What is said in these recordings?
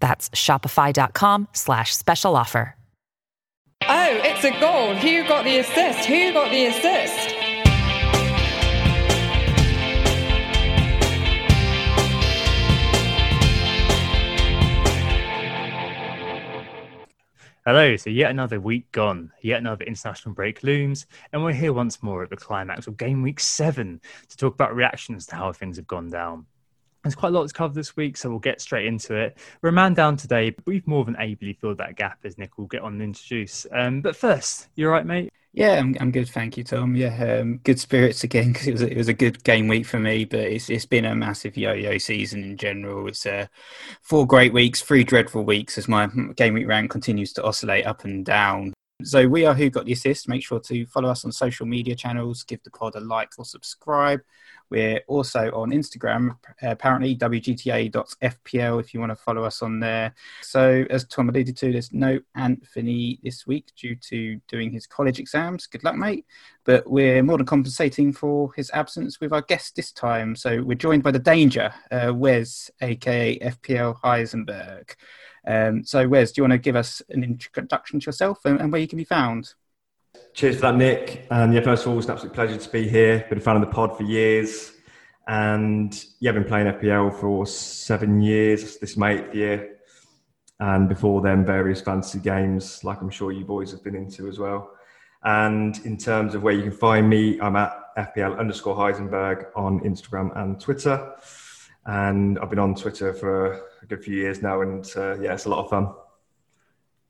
That's shopify.com slash special offer. Oh, it's a goal. Who got the assist? Who got the assist? Hello, so yet another week gone, yet another international break looms, and we're here once more at the climax of game week seven to talk about reactions to how things have gone down. There's quite a lot to cover this week, so we'll get straight into it. We're a man down today, but we've more than ably filled that gap, as Nick will get on and introduce. Um, but first, you are right, mate? Yeah, I'm, I'm good, thank you, Tom. Yeah, um, good spirits again because it was it was a good game week for me, but it's it's been a massive yo-yo season in general. It's uh, four great weeks, three dreadful weeks as my game week rank continues to oscillate up and down. So we are Who Got the Assist. Make sure to follow us on social media channels, give the pod a like or subscribe. We're also on Instagram, apparently wgta.fpl if you want to follow us on there. So, as Tom alluded to, there's no Anthony this week due to doing his college exams. Good luck, mate. But we're more than compensating for his absence with our guest this time. So, we're joined by the danger, uh, Wes, aka FPL Heisenberg. Um, so, Wes, do you want to give us an introduction to yourself and, and where you can be found? Cheers for that, Nick. And yeah, first of all, it's an absolute pleasure to be here. Been a fan of the pod for years. And yeah, been playing FPL for seven years. This is my eighth year. And before then, various fantasy games, like I'm sure you boys have been into as well. And in terms of where you can find me, I'm at FPL underscore Heisenberg on Instagram and Twitter. And I've been on Twitter for a good few years now. And uh, yeah, it's a lot of fun.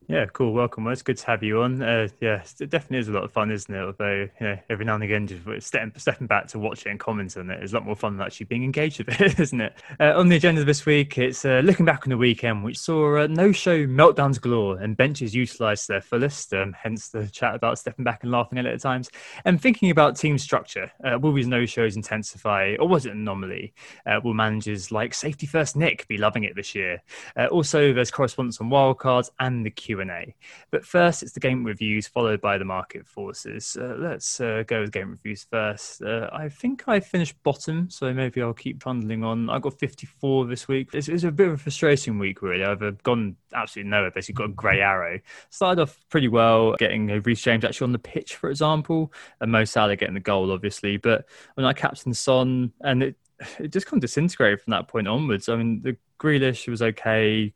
Yeah, cool. Welcome. Well, it's good to have you on. Uh, yeah, it definitely is a lot of fun, isn't it? Although, you know, every now and again, just stepping, stepping back to watch it and comment on it is a lot more fun than actually being engaged with it, isn't it? Uh, on the agenda this week, it's uh, looking back on the weekend, which saw uh, no-show meltdowns galore and benches utilised to their fullest, um, hence the chat about stepping back and laughing at it at times, and thinking about team structure. Uh, will these no-shows intensify, or was it an anomaly? Uh, will managers like Safety First Nick be loving it this year? also, there's correspondence on wildcards and the Q Q&A. But first, it's the game reviews followed by the market forces. Uh, let's uh, go with game reviews first. Uh, I think I finished bottom, so maybe I'll keep trundling on. I got 54 this week. It's, it's a bit of a frustrating week, really. I've uh, gone absolutely nowhere. Basically, got a grey arrow. Started off pretty well, getting Reece James actually on the pitch, for example, and Mo Salah getting the goal, obviously. But when I captained Son, and it it just kind of disintegrated from that point onwards. I mean, the Grealish was okay.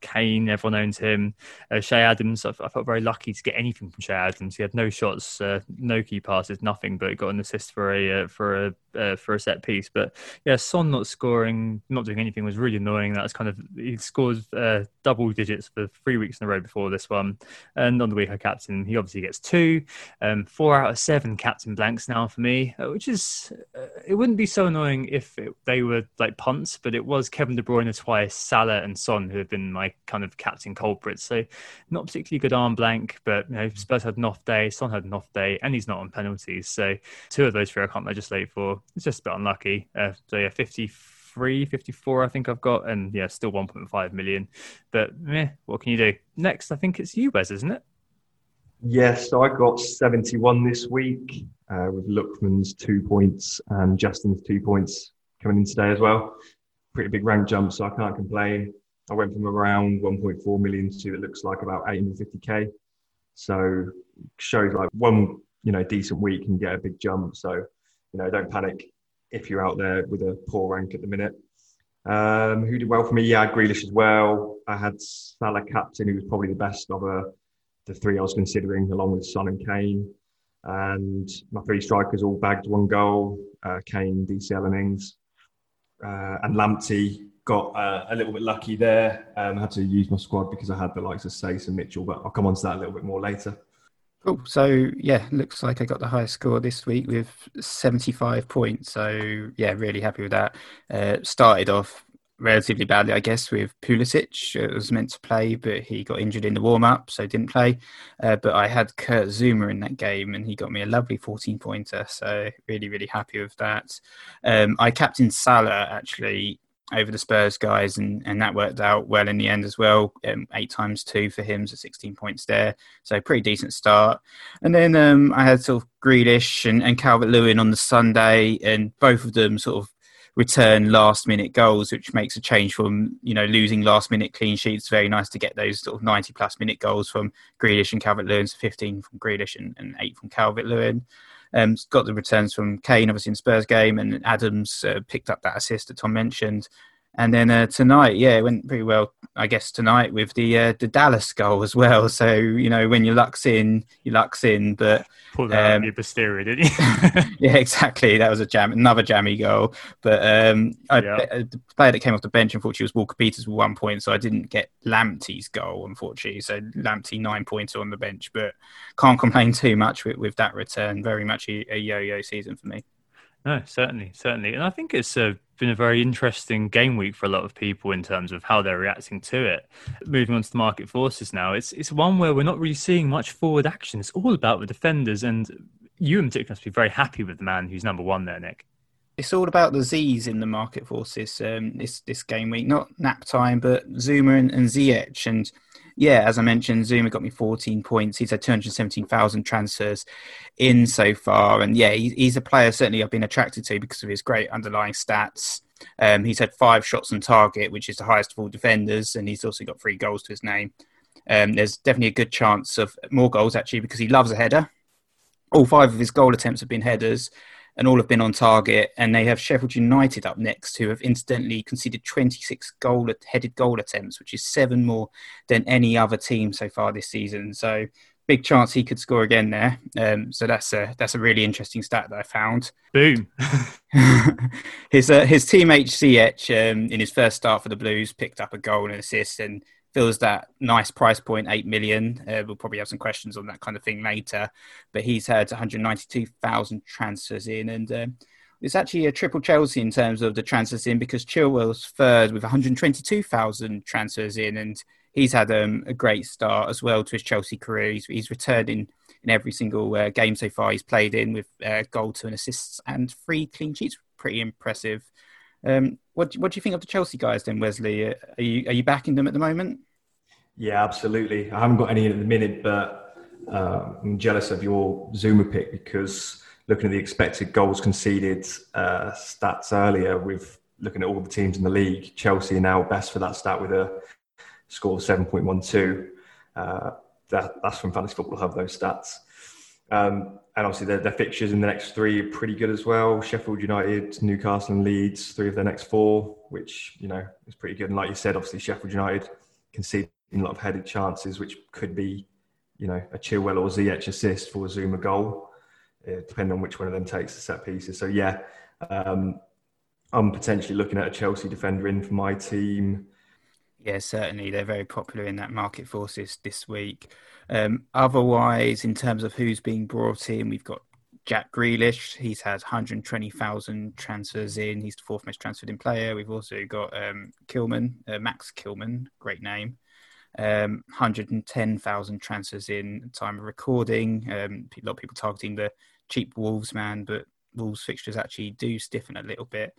Kane, everyone owns him. Uh, Che Adams, I, I, felt very lucky to get anything from Che Adams. He had no shots, uh, no key passes, nothing, but got an assist for a uh, for a uh, for a set piece. But yeah, Son not scoring, not doing anything was really annoying. That's kind of he scores uh, double digits for three weeks in a row before this one, and on the week I captain, he obviously gets two, um, four out of seven captain blanks now for me, uh, which is uh, it wouldn't be so annoying if it, they were like punts, but it was Kevin De Bruyne twice, Salah and Son who have been my kind of captain culprits. So not particularly good arm blank, but you know Spurs had an off day, Son had an off day, and he's not on penalties. So two of those three I can't legislate for it's just a bit unlucky. Uh, so yeah, 53, 54, I think I've got, and yeah, still 1.5 million. But meh, what can you do? Next, I think it's you, Wes, isn't it? Yes, so I got 71 this week uh, with Lookman's two points and Justin's two points coming in today as well. Pretty big rank jump, so I can't complain. I went from around 1.4 million to it looks like about 850k. So shows like one you know decent week can get a big jump. So you know don't panic if you're out there with a poor rank at the minute. Um, who did well for me? Yeah, Grealish as well. I had Salah captain, who was probably the best of uh, the three I was considering, along with Son and Kane. And my three strikers all bagged one goal: uh, Kane, DCL, and Ings. Uh, and Lamptey got uh, a little bit lucky there. Um, I had to use my squad because I had the likes of Saïss and Mitchell, but I'll come on to that a little bit more later. Cool. So yeah, looks like I got the highest score this week with 75 points. So yeah, really happy with that. Uh, started off relatively badly, I guess, with Pulisic. It was meant to play, but he got injured in the warm up, so didn't play. Uh, but I had Kurt Zouma in that game, and he got me a lovely 14 pointer. So really, really happy with that. Um, I captained Salah actually over the Spurs guys, and, and that worked out well in the end as well. Um, eight times two for him, so 16 points there. So pretty decent start. And then um, I had sort of Grealish and, and Calvert Lewin on the Sunday, and both of them sort of return last minute goals, which makes a change from you know losing last minute clean sheets. Very nice to get those sort of 90 plus minute goals from Grealish and Calvert Lewin, so 15 from Grealish and, and eight from Calvert Lewin. Um, got the returns from Kane, obviously in Spurs game, and Adams uh, picked up that assist that Tom mentioned. And then uh, tonight, yeah, it went pretty well, I guess, tonight with the uh, the Dallas goal as well. So, you know, when your luck's in, your luck's in. But pulled that um, your posterior, didn't you? yeah, exactly. That was a jam, another jammy goal. But um, I, yeah. Uh, the player that came off the bench, unfortunately, was Walker Peters with one point. So I didn't get Lamptey's goal, unfortunately. So Lamptey, nine points on the bench. But can't complain too much with, with that return. Very much a, a yo yo season for me. No, certainly, certainly, and I think it's uh, been a very interesting game week for a lot of people in terms of how they're reacting to it. Moving on to the market forces now, it's it's one where we're not really seeing much forward action. It's all about the defenders, and you in particular must be very happy with the man who's number one there, Nick. It's all about the Z's in the market forces um, this this game week, not nap time, but Zouma and, and Ziyech and yeah, as I mentioned, Zouma got me 14 points. He's had 217,000 transfers in so far. And yeah, he's a player certainly I've been attracted to because of his great underlying stats. Um, he's had five shots on target, which is the highest of all defenders. And he's also got three goals to his name. Um, there's definitely a good chance of more goals actually because he loves a header. All five of his goal attempts have been headers and all have been on target. And they have Sheffield United up next, who have incidentally conceded 26 goal headed goal attempts, which is seven more than any other team so far this season. So big chance he could score again there. Um, so that's a that's a really interesting stat that I found. Boom. his uh, his teammate Ziyech um, in his first start for the Blues picked up a goal and assist and feels that nice price point, eight million. Uh, we'll probably have some questions on that kind of thing later. But he's had 192,000 transfers in, and um, it's actually a triple Chelsea in terms of the transfers in because Chilwell's third with 122,000 transfers in, and he's had um, a great start as well to his Chelsea career. He's, he's returned in, in every single uh, game so far he's played in with uh, goal, and assists, and three clean sheets. Pretty impressive. Um, what what do you think of the Chelsea guys then, Wesley? Are you are you backing them at the moment? Yeah, absolutely. I haven't got any at the minute, but uh, I'm jealous of your Zouma pick because looking at the expected goals conceded uh, stats earlier, with looking at all the teams in the league, Chelsea are now best for that stat with a score of 7.12. Uh, that, that's from Fantasy Football have those stats. Um, and obviously their, their, fixtures in the next three are pretty good as well. Sheffield United, Newcastle and Leeds, three of their next four, which, you know, is pretty good. And like you said, obviously Sheffield United conceding a lot of headed chances, which could be, you know, a Chilwell or Ziyech assist for a Zouma goal, uh, depending on which one of them takes the set pieces. So yeah, um, I'm potentially looking at a Chelsea defender in for my team. Yeah, certainly. They're very popular in that market forces this week. Um, otherwise, in terms of who's being brought in, we've got Jack Grealish. He's had 120,000 transfers in. He's the fourth most transferred in player. We've also got um, Kilman, uh, Max Kilman, great name. Um, 110,000 transfers in time of recording. Um, a lot of people targeting the cheap Wolves man, but Wolves fixtures actually do stiffen a little bit.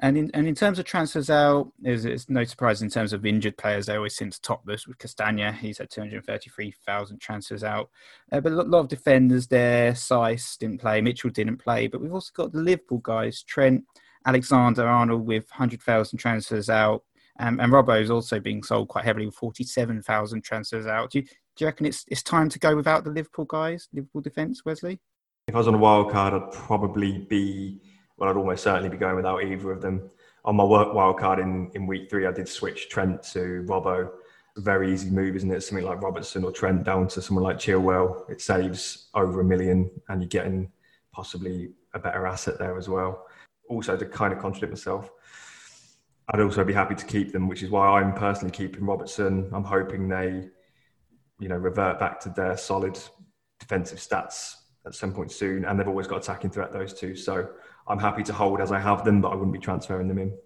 And in and in terms of transfers out, there's, it's no surprise in terms of injured players. They always seem to top this with Castagna. He's had 233,000 transfers out. Uh, but a lot of defenders there. Saïss didn't play. Mitchell didn't play. But we've also got the Liverpool guys. Trent, Alexander Arnold with 100,000 transfers out. Um, and Robbo is also being sold quite heavily with 47,000 transfers out. Do you, do you reckon it's, it's time to go without the Liverpool guys, Liverpool defence, Wesley? If I was on a wild card, I'd probably be, well, I'd almost certainly be going without either of them. On my work wild card in, in week three, I did switch Trent to Robbo. Very easy move, isn't it? Something like Robertson or Trent down to someone like Chilwell. It saves over a million and you're getting possibly a better asset there as well. Also, to kind of contradict myself, I'd also be happy to keep them, which is why I'm personally keeping Robertson. I'm hoping they, you know, revert back to their solid defensive stats at some point soon, and they've always got attacking threat those two. So I'm happy to hold as I have them, but I wouldn't be transferring them in.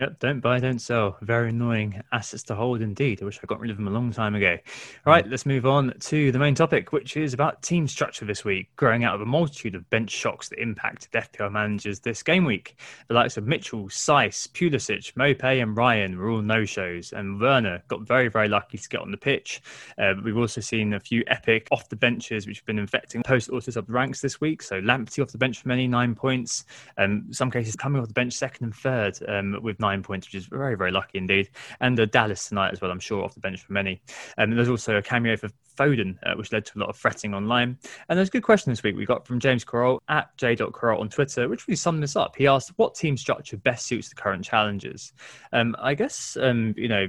Yep, don't buy, don't sell. Very annoying assets to hold indeed. I wish I got rid of them a long time ago. All right, let's move on to the main topic, which is about team structure this week, growing out of a multitude of bench shocks that impacted FPL managers this game week. The likes of Mitchell, Saïss, Pulisic, Maupay, and Ryan were all no shows, and Werner got very, very lucky to get on the pitch. Uh, we've also seen a few epic off the benches, which have been infecting post auto sub ranks this week. So Lamptey off the bench for many, nine points. Um, some cases coming off the bench second and third um, with nine nine points, which is very, very lucky indeed. And the Dallas tonight as well, I'm sure, off the bench for many. And there's also a cameo for Foden, uh, which led to a lot of fretting online. And there's a good question this week we got from James Corral at j.corral on Twitter, which really summed this up. He asked, What team structure best suits the current challenges? Um, I guess, um, you know,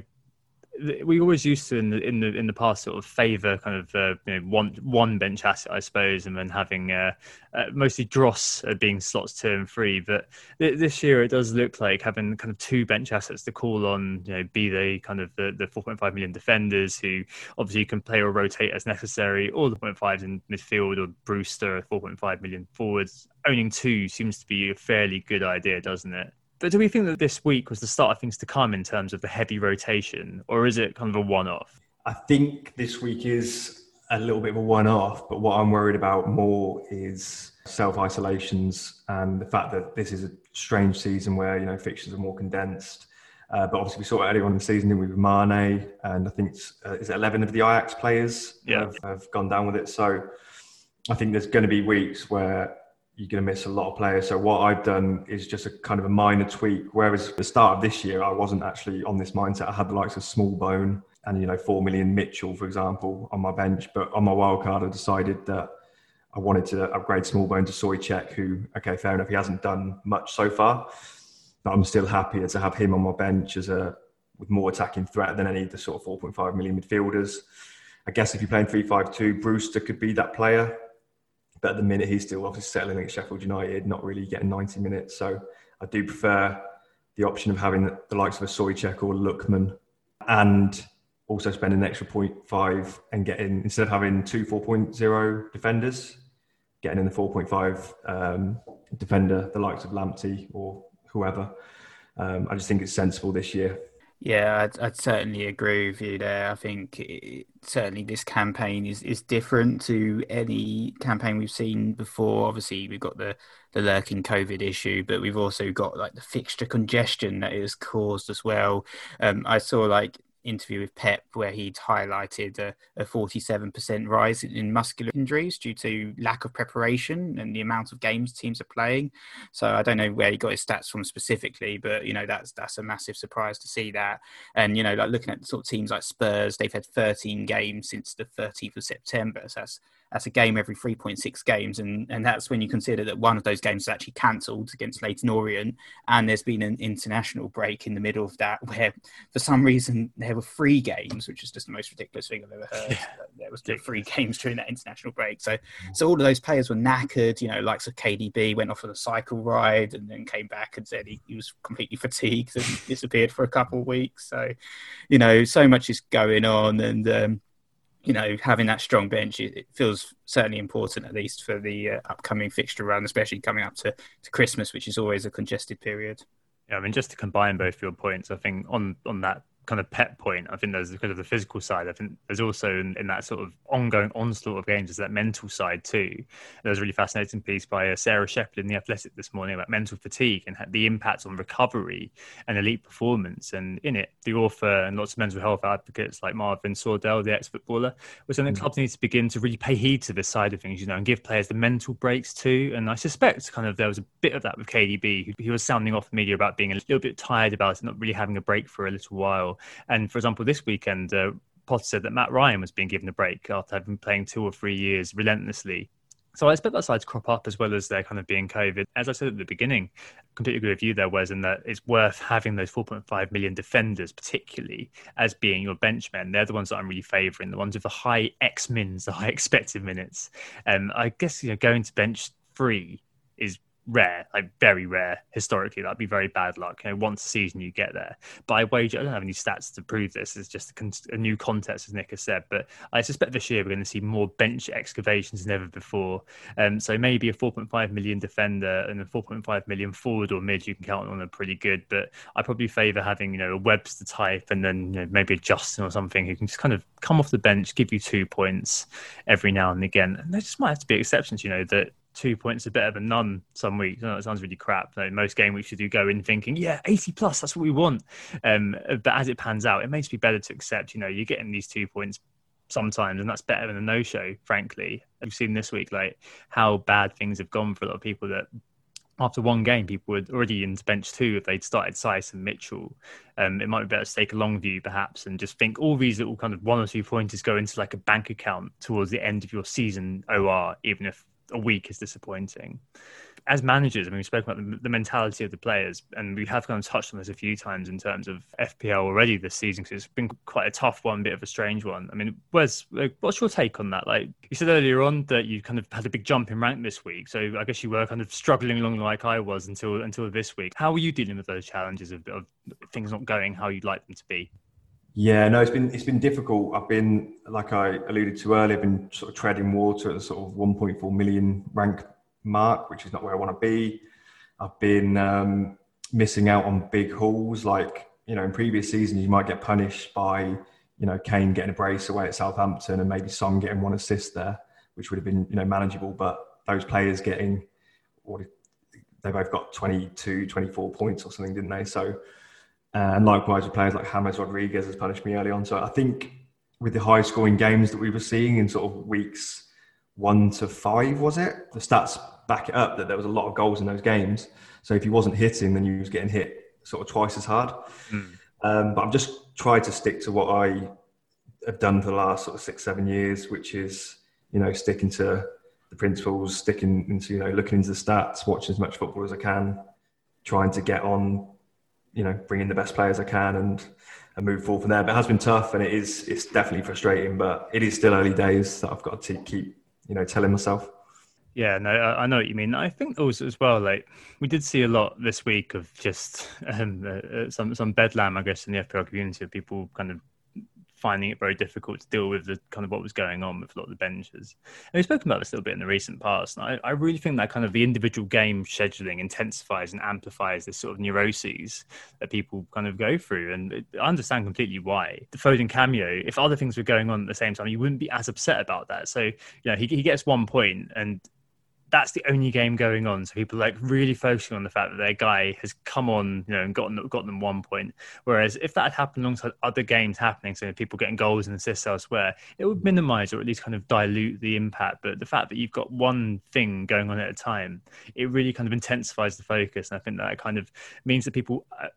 we always used to in the in the in the past sort of favour kind of uh, you know, one one bench asset, I suppose, and then having uh, uh, mostly Dross uh, being slots two and three. But th- this year it does look like having kind of two bench assets to call on. You know, be they kind of the, the 4.5 million defenders who obviously can play or rotate as necessary, or the 0.5s in midfield, or Brewster 4.5 million forwards. Owning two seems to be a fairly good idea, doesn't it? But do we think that this week was the start of things to come in terms of the heavy rotation, or is it kind of a one off? I think this week is a little bit of a one off, but what I'm worried about more is self isolations and the fact that this is a strange season where, you know, fixtures are more condensed. Uh, but obviously, we saw earlier on in the season with Mane, and I think it's, uh, is it 11 of the Ajax players yeah. have, have gone down with it. So I think there's going to be weeks where you're going to miss a lot of players. So what I've done is just a kind of a minor tweak. Whereas the start of this year, I wasn't actually on this mindset. I had the likes of Smallbone and you know four million Mitchell, for example, on my bench. But on my wild card, I decided that I wanted to upgrade Smallbone to Souček, who okay, fair enough, he hasn't done much so far, but I'm still happier to have him on my bench as a with more attacking threat than any of the sort of 4.5 million midfielders. I guess if you're playing 3-5-2, Brewster could be that player but at the minute, he's still obviously settling at Sheffield United, not really getting 90 minutes. So I do prefer the option of having the likes of a Souček or Lookman and also spending an extra 0.5 and getting, instead of having two 4.0 defenders, getting in the 4.5 um, defender, the likes of Lamptey or whoever. Um, I just think it's sensible this year. Yeah, I'd, I'd, certainly agree with you there. I think it, certainly this campaign is, is different to any campaign we've seen before. Obviously, we've got the, the lurking COVID issue, but we've also got like the fixture congestion that is caused as well. Um, I saw like interview with Pep where he'd highlighted a, a 47% rise in muscular injuries due to lack of preparation and the amount of games teams are playing. So I don't know where he got his stats from specifically, but you know that's that's a massive surprise to see that. And you know, like looking at sort of teams like Spurs, they've had 13 games since the 13th of September. So that's that's a game every 3.6 games. And, and that's when you consider that one of those games is actually cancelled against Leyton Orient. And there's been an international break in the middle of that where, for some reason, there were three games, which is just the most ridiculous thing I've ever heard. Yeah. There was three games during that international break. So, so all of those players were knackered, you know, likes of KDB went off on a cycle ride and then came back and said he, he was completely fatigued and disappeared for a couple of weeks. So, you know, so much is going on. And, um, you know, having that strong bench, it, feels certainly important, at least for the uh, upcoming fixture run, especially coming up to, to Christmas, which is always a congested period. Yeah, I mean, just to combine both your points, I think on on that kind of Pep point. I think there's because of the physical side. I think there's also in, in that sort of ongoing onslaught of games, there's that mental side too. There was a really fascinating piece by uh, Sarah Shephard in the Athletic this morning about mental fatigue and the impact on recovery and elite performance. And in it, the author and lots of mental health advocates like Marvin Sordell, the ex-footballer, was saying that mm. clubs need to begin to really pay heed to this side of things, you know, and give players the mental breaks too. And I suspect kind of there was a bit of that with KDB. He was sounding off the media about being a little bit tired about it, not really having a break for a little while. And for example, this weekend, uh, Potter said that Mat Ryan was being given a break after having been playing two or three years relentlessly. So I expect that side to crop up as well as there kind of being COVID. As I said at the beginning, completely agree with you there, Wes, in that it's worth having those 4.5 million defenders, particularly as being your benchmen. They're the ones that I'm really favouring, the ones with the high X mins, the high expected minutes. Um, I guess you know going to bench three is rare, like very rare historically. That'd be very bad luck. You know, once a season you get there. But I wager I don't have any stats to prove this. It's just a, con- a new context, as Nick has said. But I suspect this year we're going to see more bench excavations than ever before. Um, so maybe a 4.5 million defender and a 4.5 million forward or mid you can count on are pretty good. But I probably favour having you know a Webster type and then you know, maybe a Justin or something who can just kind of come off the bench, give you two points every now and again. And there just might have to be exceptions, you know, that two points are better than none some weeks. Know it sounds really crap. Like most game weeks, you do go in thinking, yeah, 80 plus, that's what we want. Um, but as it pans out, it may just be better to accept, you know, you're getting these two points sometimes, and that's better than a no show, frankly. We've seen this week, like, how bad things have gone for a lot of people that after one game, people were already into bench two if they'd started Saïss and Mitchell. Um, it might be better to take a long view, perhaps, and just think all these little kind of one or two pointers go into like a bank account towards the end of your season OR, even if a week is disappointing. As managers, I mean, we spoke about the, the, mentality of the players, and we have kind of touched on this a few times in terms of FPL already this season because it's been quite a tough one, bit of a strange one. I mean, where's like, what's your take on that? Like you said earlier on that you kind of had a big jump in rank this week, so I guess you were kind of struggling along like I was until until this week. How are you dealing with those challenges of, of things not going how you'd like them to be? Yeah, no, it's been it's been difficult. I've been, like I alluded to earlier, I've been sort of treading water at the sort of 1.4 million rank mark, which is not where I want to be. I've been um, missing out on big hauls, like you know, in previous seasons, you might get punished by you know Kane getting a brace away at Southampton and maybe Son getting one assist there, which would have been you know manageable. But those players getting, what they both got 22, 24 points or something, didn't they? So uh, and likewise with players like James Rodriguez has punished me early on. So I think with the high scoring games that we were seeing in sort of weeks one to five, was it? The stats back it up that there was a lot of goals in those games. So if he wasn't hitting, then he was getting hit sort of twice as hard. Mm. Um, but I've just tried to stick to what I have done for the last sort of six, seven years, which is, you know, sticking to the principles, sticking into, you know, looking into the stats, watching as much football as I can, trying to get on you know bring in the best players I can and and move forward from there. But it has been tough and it is it's definitely frustrating. But it is still early days that I've got to keep you know telling myself. Yeah, no, I know what you mean. I think also as well, like we did see a lot this week of just um, uh, uh some some bedlam, I guess, in the FPL community of people kind of finding it very difficult to deal with the kind of what was going on with a lot of the benches. And we've spoken about this a little bit in the recent past. And I, I really think that kind of the individual game scheduling intensifies and amplifies this sort of neuroses that people kind of go through. And it, I understand completely why. The Foden cameo, if other things were going on at the same time, you wouldn't be as upset about that. So, you know, he, he gets one point and that's the only game going on. So people like really focusing on the fact that their guy has come on, you know, and gotten gotten them one point. Whereas if that had happened alongside other games happening, so people getting goals and assists elsewhere, it would minimise or at least kind of dilute the impact. But the fact that you've got one thing going on at a time, it really kind of intensifies the focus, and I think that kind of means that people. Uh,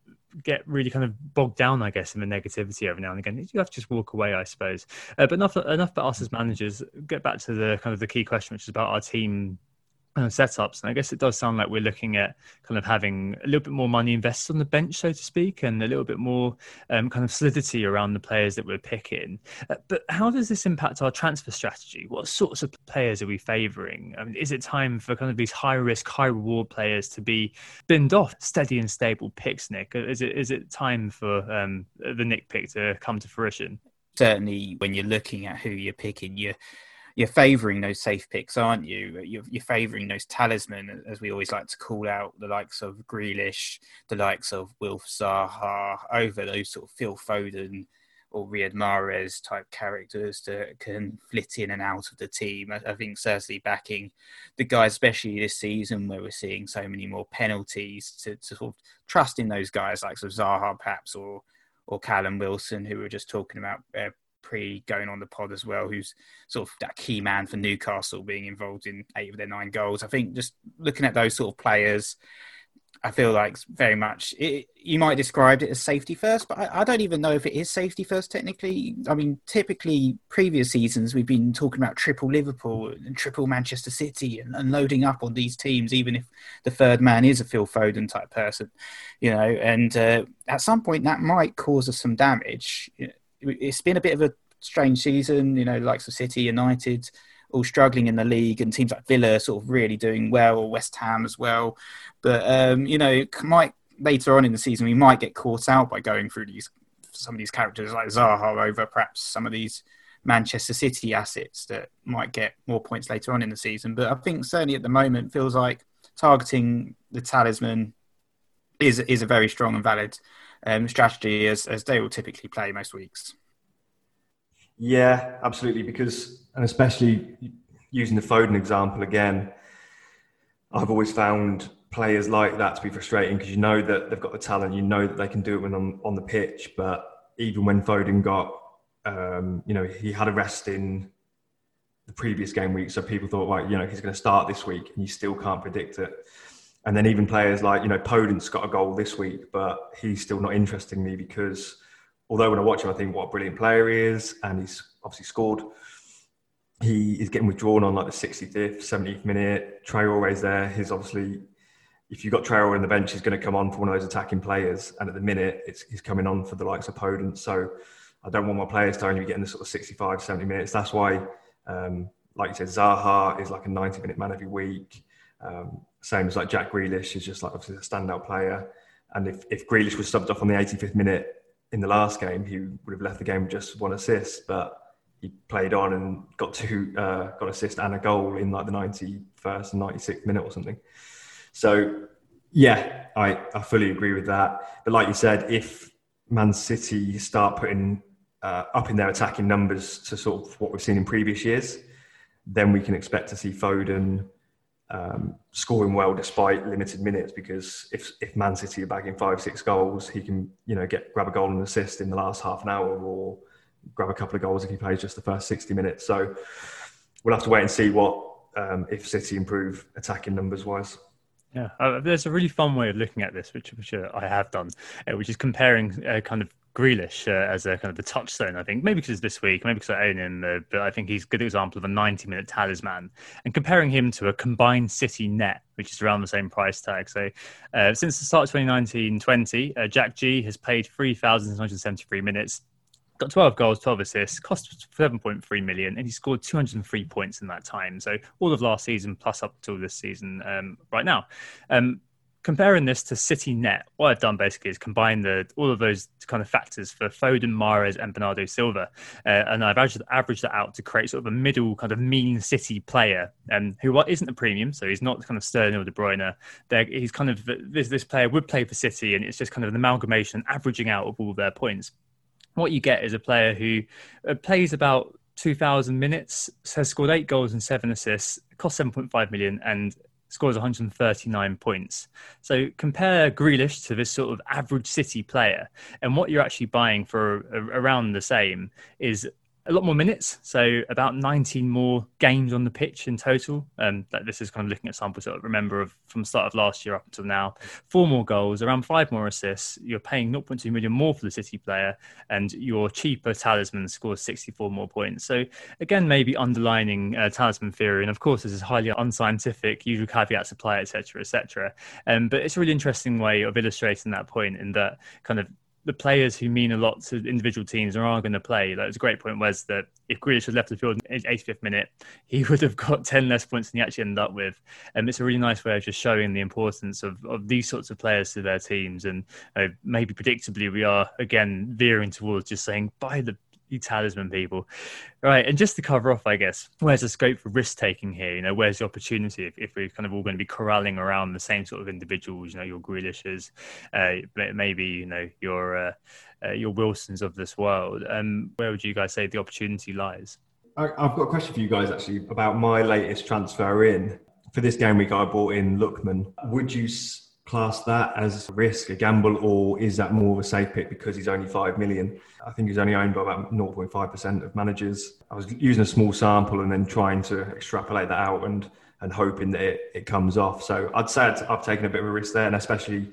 get really kind of bogged down, I guess, in the negativity every now and again. You have to just walk away, I suppose. Uh, but enough enough about us as managers. Get back to the kind of the key question, which is about our team uh, setups. And I guess it does sound like we're looking at kind of having a little bit more money invested on the bench, so to speak, and a little bit more um, kind of solidity around the players that we're picking. Uh, but how does this impact our transfer strategy? What sorts of players are we favouring? I mean, is it time for kind of these high risk, high reward players to be binned off steady and stable picks, Nick? Is it is it time for um, the Nick pick to come to fruition? Certainly, when you're looking at who you're picking, you're you're favouring those safe picks, aren't you? You're, you're favouring those talisman, as we always like to call out, the likes of Grealish, the likes of Wilf Zaha, over those sort of Phil Foden or Riyad Mahrez type characters that can flit in and out of the team. I, I, think certainly backing the guys, especially this season where we're seeing so many more penalties, to, to sort of trust in those guys like sort of Zaha perhaps or or Callum Wilson, who we were just talking about uh, pre going on the pod as well, who's sort of that key man for Newcastle being involved in eight of their nine goals. I think just looking at those sort of players, I feel like very much it, you might describe it as safety first, but I, I, don't even know if it is safety first technically. I mean, typically previous seasons we've been talking about triple Liverpool and triple Manchester City and, and loading up on these teams, even if the third man is a Phil Foden type person, you know. And uh, at some point that might cause us some damage. It's been a bit of a strange season, you know, likes of City, United all struggling in the league, and teams like Villa sort of really doing well, or West Ham as well. But um, you know, might later on in the season we might get caught out by going through these some of these characters like Zaha over perhaps some of these Manchester City assets that might get more points later on in the season. But I think certainly at the moment feels like targeting the talisman is is a very strong and valid um, strategy as as they will typically play most weeks. Yeah, absolutely. Because, and especially using the Foden example again, I've always found players like that to be frustrating because you know that they've got the talent, you know that they can do it when on, on the pitch. But even when Foden got, um, you know, he had a rest in the previous game week, so people thought, right, you know, he's going to start this week, and you still can't predict it. And then even players like, you know, Podence got a goal this week, but he's still not interesting me because although when I watch him, I think what a brilliant player he is, and he's obviously scored. He is getting withdrawn on like the 65th, 70th minute. Traore's there. He's obviously, if you've got Traore on the bench, he's going to come on for one of those attacking players. And at the minute, it's, he's coming on for the likes of Podence. So I don't want my players to only be getting the sort of 65, 70 minutes. That's why, um, like you said, Zaha is like a 90 minute man every week. Um, same as like Jack Grealish is just like obviously a standout player. And if, if Grealish was subbed off on the 85th minute, in the last game, he would have left the game with just one assist, but he played on and got two, uh, got assist and a goal in like the 91st and 96th minute or something. So, yeah, I, I fully agree with that. But like you said, if Man City start putting uh, up in their attacking numbers to sort of what we've seen in previous years, then we can expect to see Foden, um, scoring well despite limited minutes because if if Man City are bagging five six goals, he can you know get grab a goal and assist in the last half an hour or grab a couple of goals if he plays just the first sixty minutes. So we'll have to wait and see what um, if City improve attacking numbers wise. Yeah, uh, there's a really fun way of looking at this, which, which uh, I have done, uh, which is comparing uh, kind of Grealish uh, as a kind of the touchstone, I think. Maybe because this week, maybe because I own him, uh, but I think he's a good example of a 90 minute talisman. And comparing him to a combined City net, which is around the same price tag. So uh, since the start of 2019 20, uh, Jack G has played 3,173 minutes. Got 12 goals, 12 assists, cost 7.3 million, and he scored 203 points in that time. So all of last season plus up until this season um, right now. Um, comparing this to City Net, what I've done basically is combine the all of those kind of factors for Foden, Mahrez, and Bernardo Silva, uh, and I've averaged, averaged that out to create sort of a middle kind of mean City player, um, who isn't a premium, so he's not kind of Sterling or De Bruyne. They're, he's kind of this this player would play for City, and it's just kind of an amalgamation, averaging out of all their points. What you get is a player who uh, plays about 2,000 minutes, has scored eight goals and seven assists, cost 7.5 million, and scores 139 points. So compare Grealish to this sort of average City player, and what you're actually buying for around the same is a lot more minutes, so about 19 more games on the pitch in total. Um, this is kind of looking at samples that I remember of from start of last year up until now. Four more goals, around five more assists. You're paying 0.2 million more for the City player, and your cheaper talisman scores 64 more points. So again, maybe underlining uh, talisman theory, and of course, this is highly unscientific. Usual caveats apply, etc., etc. Um, but it's a really interesting way of illustrating that point in that kind of the players who mean a lot to individual teams are going to play. That was a great point, was that if Grealish had left the field in the 85th minute, he would have got 10 less points than he actually ended up with. And it's a really nice way of just showing the importance of, of these sorts of players to their teams. And uh, maybe predictably, we are again veering towards just saying, buy the you talisman people. Right. And just to cover off, I guess, where's the scope for risk taking here? You know, where's the opportunity if, if we're kind of all going to be corralling around the same sort of individuals, you know, your Grealishes, uh, maybe, you know, your, uh, uh, your Wilsons of this world. Um, where would you guys say the opportunity lies? I've got a question for you guys actually about my latest transfer in. For this game week, I bought in Lookman. Would you class that as a risk, a gamble, or is that more of a safe pick because he's only 5 million? I think he's only owned by about 0.5% of managers. I was using a small sample and then trying to extrapolate that out and, and hoping that it, it comes off. So I'd say I've, taken a bit of a risk there, and especially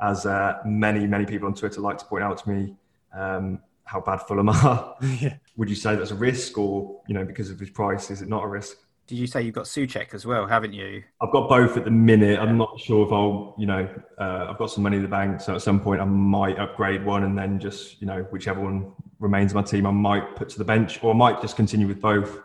as uh, many, many people on Twitter like to point out to me um, how bad Fulham are. yeah. Would you say that's a risk, or, you know, because of his price, is it not a risk? Did you say you've got Soucek as well, haven't you? I've got both at the minute. I'm not sure if I'll, you know, uh, I've got some money in the bank, so at some point I might upgrade one, and then just, you know, whichever one remains in my team, I might put to the bench, or I might just continue with both.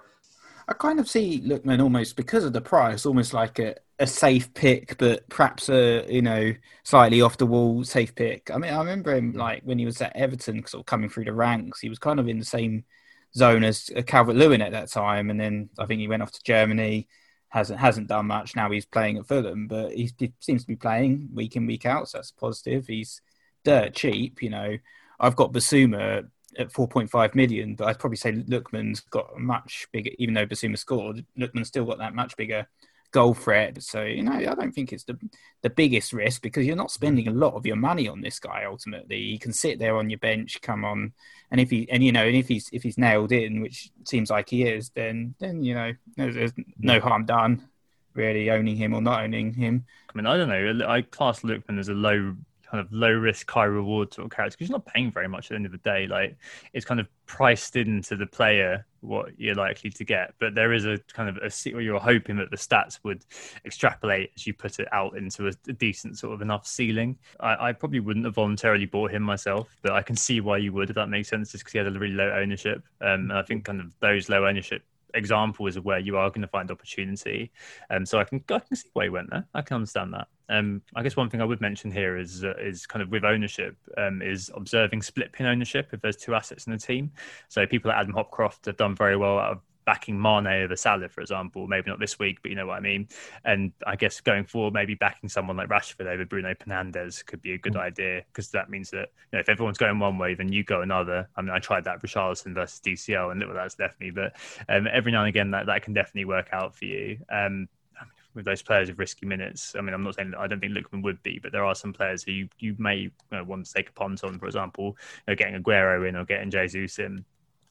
I kind of see Lookman almost because of the price, almost like a, a safe pick, but perhaps a you know slightly off the wall safe pick. I mean, I remember him like when he was at Everton, sort of coming through the ranks. He was kind of in the same zone as uh, Calvert Lewin at that time, and then I think he went off to Germany. hasn't hasn't done much. Now he's playing at Fulham, but he, he seems to be playing week in week out, so that's positive. He's dirt cheap, you know. I've got Bissouma at 4.5 million, but I'd probably say Lookman's got a much bigger, even though Bissouma scored, Lookman's still got that much bigger goal threat. So, you know, I don't think it's the the biggest risk because you're not spending a lot of your money on this guy ultimately. He can sit there on your bench, come on, and if he and you know, and if he's if he's nailed in, which seems like he is, then then you know, there's, there's no harm done really owning him or not owning him. I mean, I don't know. I class Lookman as a low kind of low risk, high reward sort of character because you're not paying very much at the end of the day. Like it's kind of priced into the player what you're likely to get, but there is a kind of a or you're hoping that the stats would extrapolate as you put it out into a, a decent sort of enough ceiling. I, I, probably wouldn't have voluntarily bought him myself, but I can see why you would if that makes sense, just because he had a really low ownership. Um, and I think kind of those low ownership examples of where you are going to find opportunity. Um, so I can I can see why you went there. I can understand that. Um, I guess one thing I would mention here is uh, is kind of with ownership um, is observing split pin ownership if there's two assets in a team. So people like Adam Hopcroft have done very well out of backing Mane over Salah, for example. Maybe not this week, but you know what I mean. And I guess going forward, maybe backing someone like Rashford over Bruno Fernandes could be a good mm. idea because that means that you know if everyone's going one way, then you go another. I mean, I tried that Richarlison versus DCL, and look what that's left me. But um, every now and again, that that can definitely work out for you. Um, with those players of risky minutes. I mean, I'm not saying I don't think Lookman would be, but there are some players who you, you may you know, want to take a punt on, for example, you know, getting Aguero in or getting Jesus in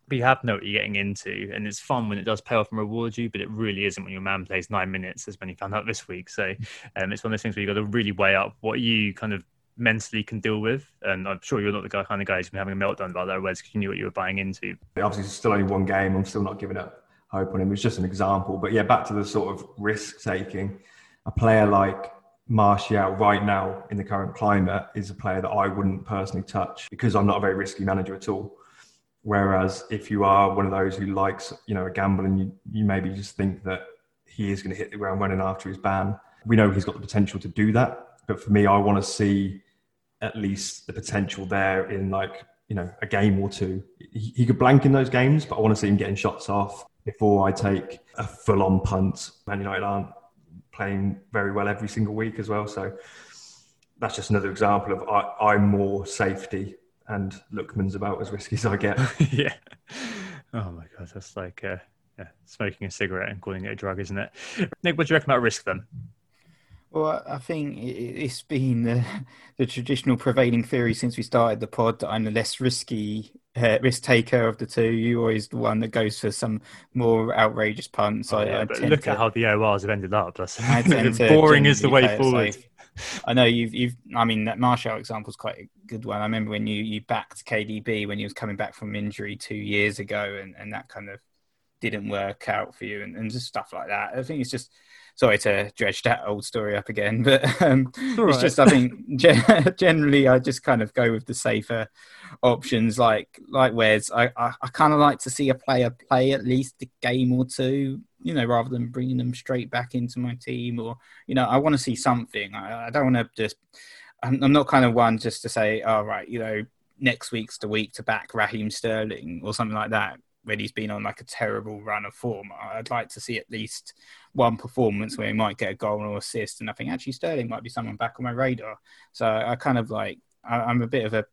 but you have to know what you're getting into, and it's fun when it does pay off and reward you. But it really isn't when your man plays nine minutes, as many found out this week. So um, it's one of those things where you have got to really weigh up what you kind of mentally can deal with. And I'm sure you're not the guy, kind of guy who's been having a meltdown about that, whereas you knew what you were buying into. Obviously, it's still only one game. I'm still not giving up hope on him. It's just an example. But yeah, back to the sort of risk taking. A player like Martial right now in the current climate is a player that I wouldn't personally touch because I'm not a very risky manager at all. Whereas if you are one of those who likes, you know, a gamble and you, you maybe just think that he is going to hit the ground running after his ban, we know he's got the potential to do that. But for me, I want to see at least the potential there in like, you know, a game or two. He, he could blank in those games, but I want to see him getting shots off before I take a full on punt. Man United aren't playing very well every single week as well. So that's just another example of I, I'm more safety and Lookman's about as risky as I get. yeah. Oh my god, that's like uh, yeah, smoking a cigarette and calling it a drug, isn't it? Nick, what do you reckon about risk then? Well, I think it's been the, the, traditional prevailing theory since we started the pod that I'm the less risky uh, risk taker of the two. You're always the one that goes for some more outrageous punts. Oh, I, yeah, I but look to, at how the ORs have ended up. That's boring is the way forward. I know you've you've. I mean, that Martial example is quite a good one. I remember when you you backed KDB when he was coming back from injury two years ago, and and that kind of didn't work out for you, and, and just stuff like that. I think it's just sorry to dredge that old story up again, but um, right. it's just I think generally I just kind of go with the safer options, like like Wes. I I, I kind of like to see a player play at least a game or two you know, rather than bringing them straight back into my team or, you know, I want to see something. I, I don't want to just, I'm, I'm, not kind of one just to say, all oh, right, you know, next week's the week to back Raheem Sterling or something like that when he's been on like a terrible run of form. I'd like to see at least one performance where he might get a goal or assist. And I think actually Sterling might be someone back on my radar. So I kind of like, I, am a bit of a,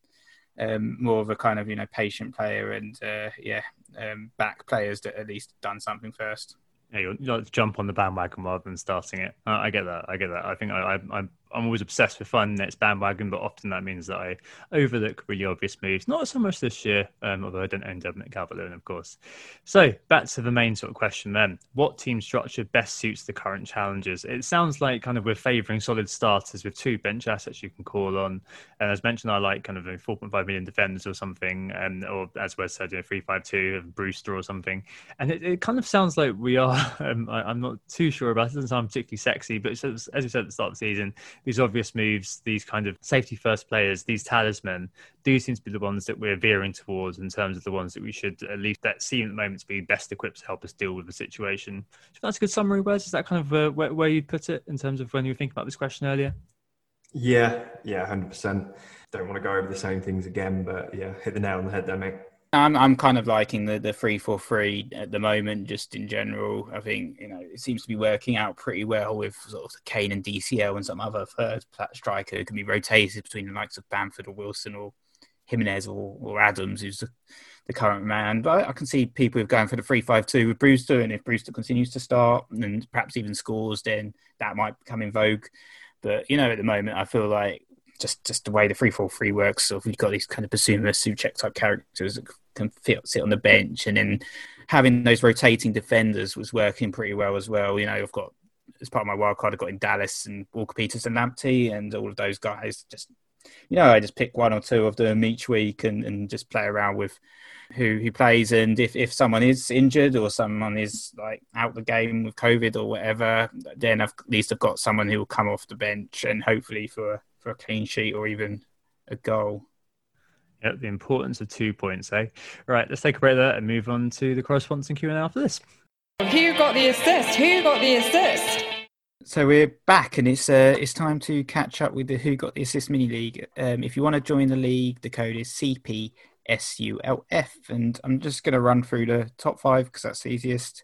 um, more of a kind of, you know, patient player and, uh, yeah, um, back players that at least done something first. Yeah, you will jump on the bandwagon rather than starting it. Uh, I get that. I get that. I think I, I, I'm I'm always obsessed with fun next bandwagon, but often that means that I overlook really obvious moves. Not so much this year, um, although I don't own Dominic Calvert-Lewin, of course. So back to the main sort of question then: What team structure best suits the current challenges? It sounds like kind of we're favouring solid starters with two bench assets you can call on. And as mentioned, I like kind of 4.5 million defenders or something, and or as Wes said, you know, 352 of Brewster or something. And it, it, kind of sounds like we are. Um, I, am not too sure about it. it. Doesn't sound particularly sexy, but as we said at the start of the season these obvious moves, these kind of safety first players, these talisman, do seem to be the ones that we're veering towards in terms of the ones that we should at least that seem at the moment to be best equipped to help us deal with the situation. So that's a good summary, Wes. Is that kind of uh, where, where you'd put it in terms of when you were thinking about this question earlier? Yeah, yeah, hundred percent. Don't want to go over the same things again, but yeah, hit the nail on the head there, mate. I'm I'm kind of liking the the three four three at the moment, just in general. I think you know it seems to be working out pretty well with sort of Kane and DCL and some other third striker who can be rotated between the likes of Bamford or Wilson or Jimenez or, or Adams, who's the, the current man. But I can see people who are going for the three five two with Brewster, and if Brewster continues to start and perhaps even scores, then that might become in vogue. But you know, at the moment, I feel like just just the way the three four three works. So we've got these kind of Bissouma, Soucek type characters that can fit, sit on the bench, and then having those rotating defenders was working pretty well as well. You know, I've got as part of my wild card, I've got in Dallas and Walker Peters and Lamptey, and all of those guys. Just you know, I just pick one or two of them each week and, and just play around with who who plays. And if, if someone is injured or someone is like out the game with COVID or whatever, then I've, at least I've got someone who will come off the bench and hopefully for for a clean sheet or even a goal. Yep, the importance of two points, eh? Right, let's take a break there and move on to the correspondence and Q&A after this. Who got the assist? Who got the assist? So we're back, and it's uh, it's time to catch up with the Who Got the Assist mini league. Um, if you want to join the league, the code is CPSULF, and I'm just going to run through the top five because that's the easiest.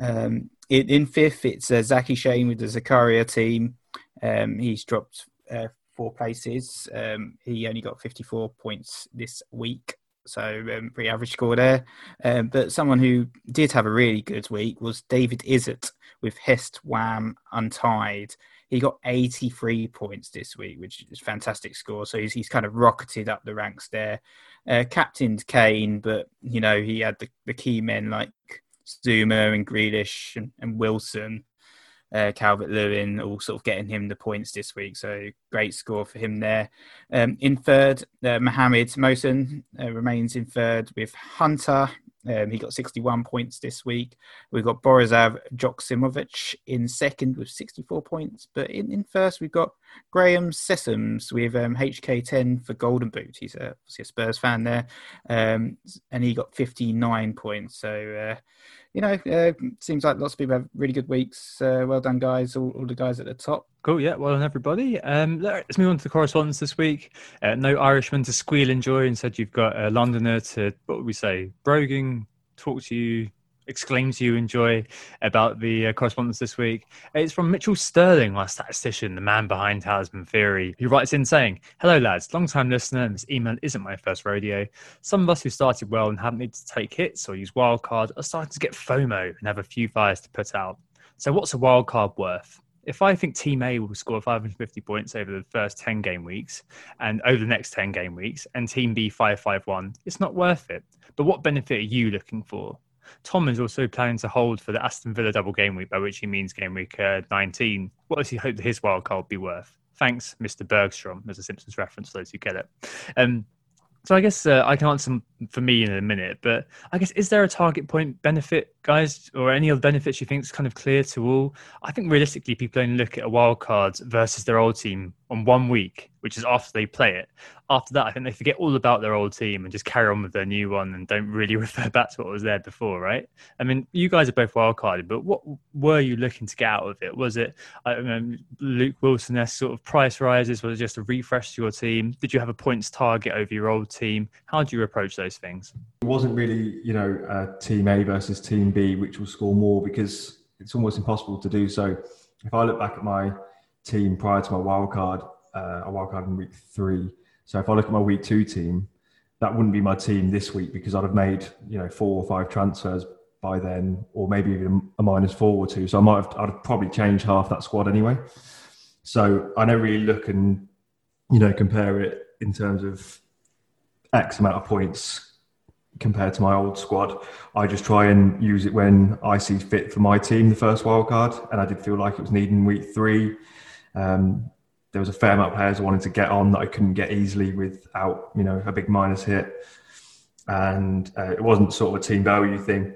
Um, in, in, fifth, it's uh, Zaki Shane with the Zakaria team. Um, he's dropped uh, four places. Um, he only got 54 points this week, so um, pretty average score there. Um, but someone who did have a really good week was David Izzett with Hest Wham Untied. He got 83 points this week, which is fantastic score. So he's, he's kind of rocketed up the ranks there. Uh, captained Kane, but you know he had the, the key men like Zouma and Grealish and, and Wilson uh, Calvert Lewin, all sort of getting him the points this week. So great score for him there. Um, in third, uh, Mohamed Mohsen uh, remains in third with Hunter. Um, he got 61 points this week. We've got Borisav Joksimovic in second with 64 points. But in, in first, we've got Graham Sessoms with um, HK10 for Golden Boot. He's a, obviously a Spurs fan there. Um, and he got 59 points. So, uh, you know, uh, seems like lots of people have really good weeks. Uh, well done, guys, all, all, the guys at the top. Cool, yeah, well done, everybody. Um, let's move on to the correspondence this week. Uh, no Irishman to squeal in joy. Instead, you've got a Londoner to, what would we say, broguing, talk to you, exclaims you enjoy about the uh, correspondence this week. It's from Mitchell Sterling, our statistician, the man behind Talisman Theory, who writes in saying, Hello, lads, long time listener, and this email isn't my first rodeo. Some of us who started well and haven't needed to take hits or use wildcard are starting to get FOMO and have a few fires to put out. So, what's a wildcard worth? If I think Team A will score 550 points over the first 10 game weeks and over the next 10 game weeks, and Team B 551, it's not worth it. But what benefit are you looking for? Tom is also planning to hold for the Aston Villa double game week, by which he means game week uh, 19. What does he hope that his wild card will be worth? Thanks, Mr. Bergstrom, as a Simpsons reference for those who get it. Um, so I guess uh, I can answer for me in a minute, but I guess is there a target point benefit, guys, or any other benefits you think is kind of clear to all? I think realistically, people only look at a wild card versus their old team on one week, which is after they play it. After that, I think they forget all about their old team and just carry on with their new one and don't really refer back to what was there before, right? I mean, you guys are both wildcarded, but what were you looking to get out of it? Was it I mean, Luke Wilson esque sort of price rises? Was it just a refresh to your team? Did you have a points target over your old team? How do you approach those things? It wasn't really, you know, uh, team A versus team B, which will score more because it's almost impossible to do so. If I look back at my team prior to my wild card, uh, a wild card in week three. So if I look at my week two team, that wouldn't be my team this week because I'd have made you know four or five transfers by then, or maybe even a minus four or two. So I might have I'd have probably changed half that squad anyway. So I don't really look and you know compare it in terms of X amount of points compared to my old squad. I just try and use it when I see fit for my team, the first wild card, and I did feel like it was needed week three. Um, there was a fair amount of players I wanted to get on that I couldn't get easily without, you know, a big minus hit. And uh, it wasn't sort of a team value thing.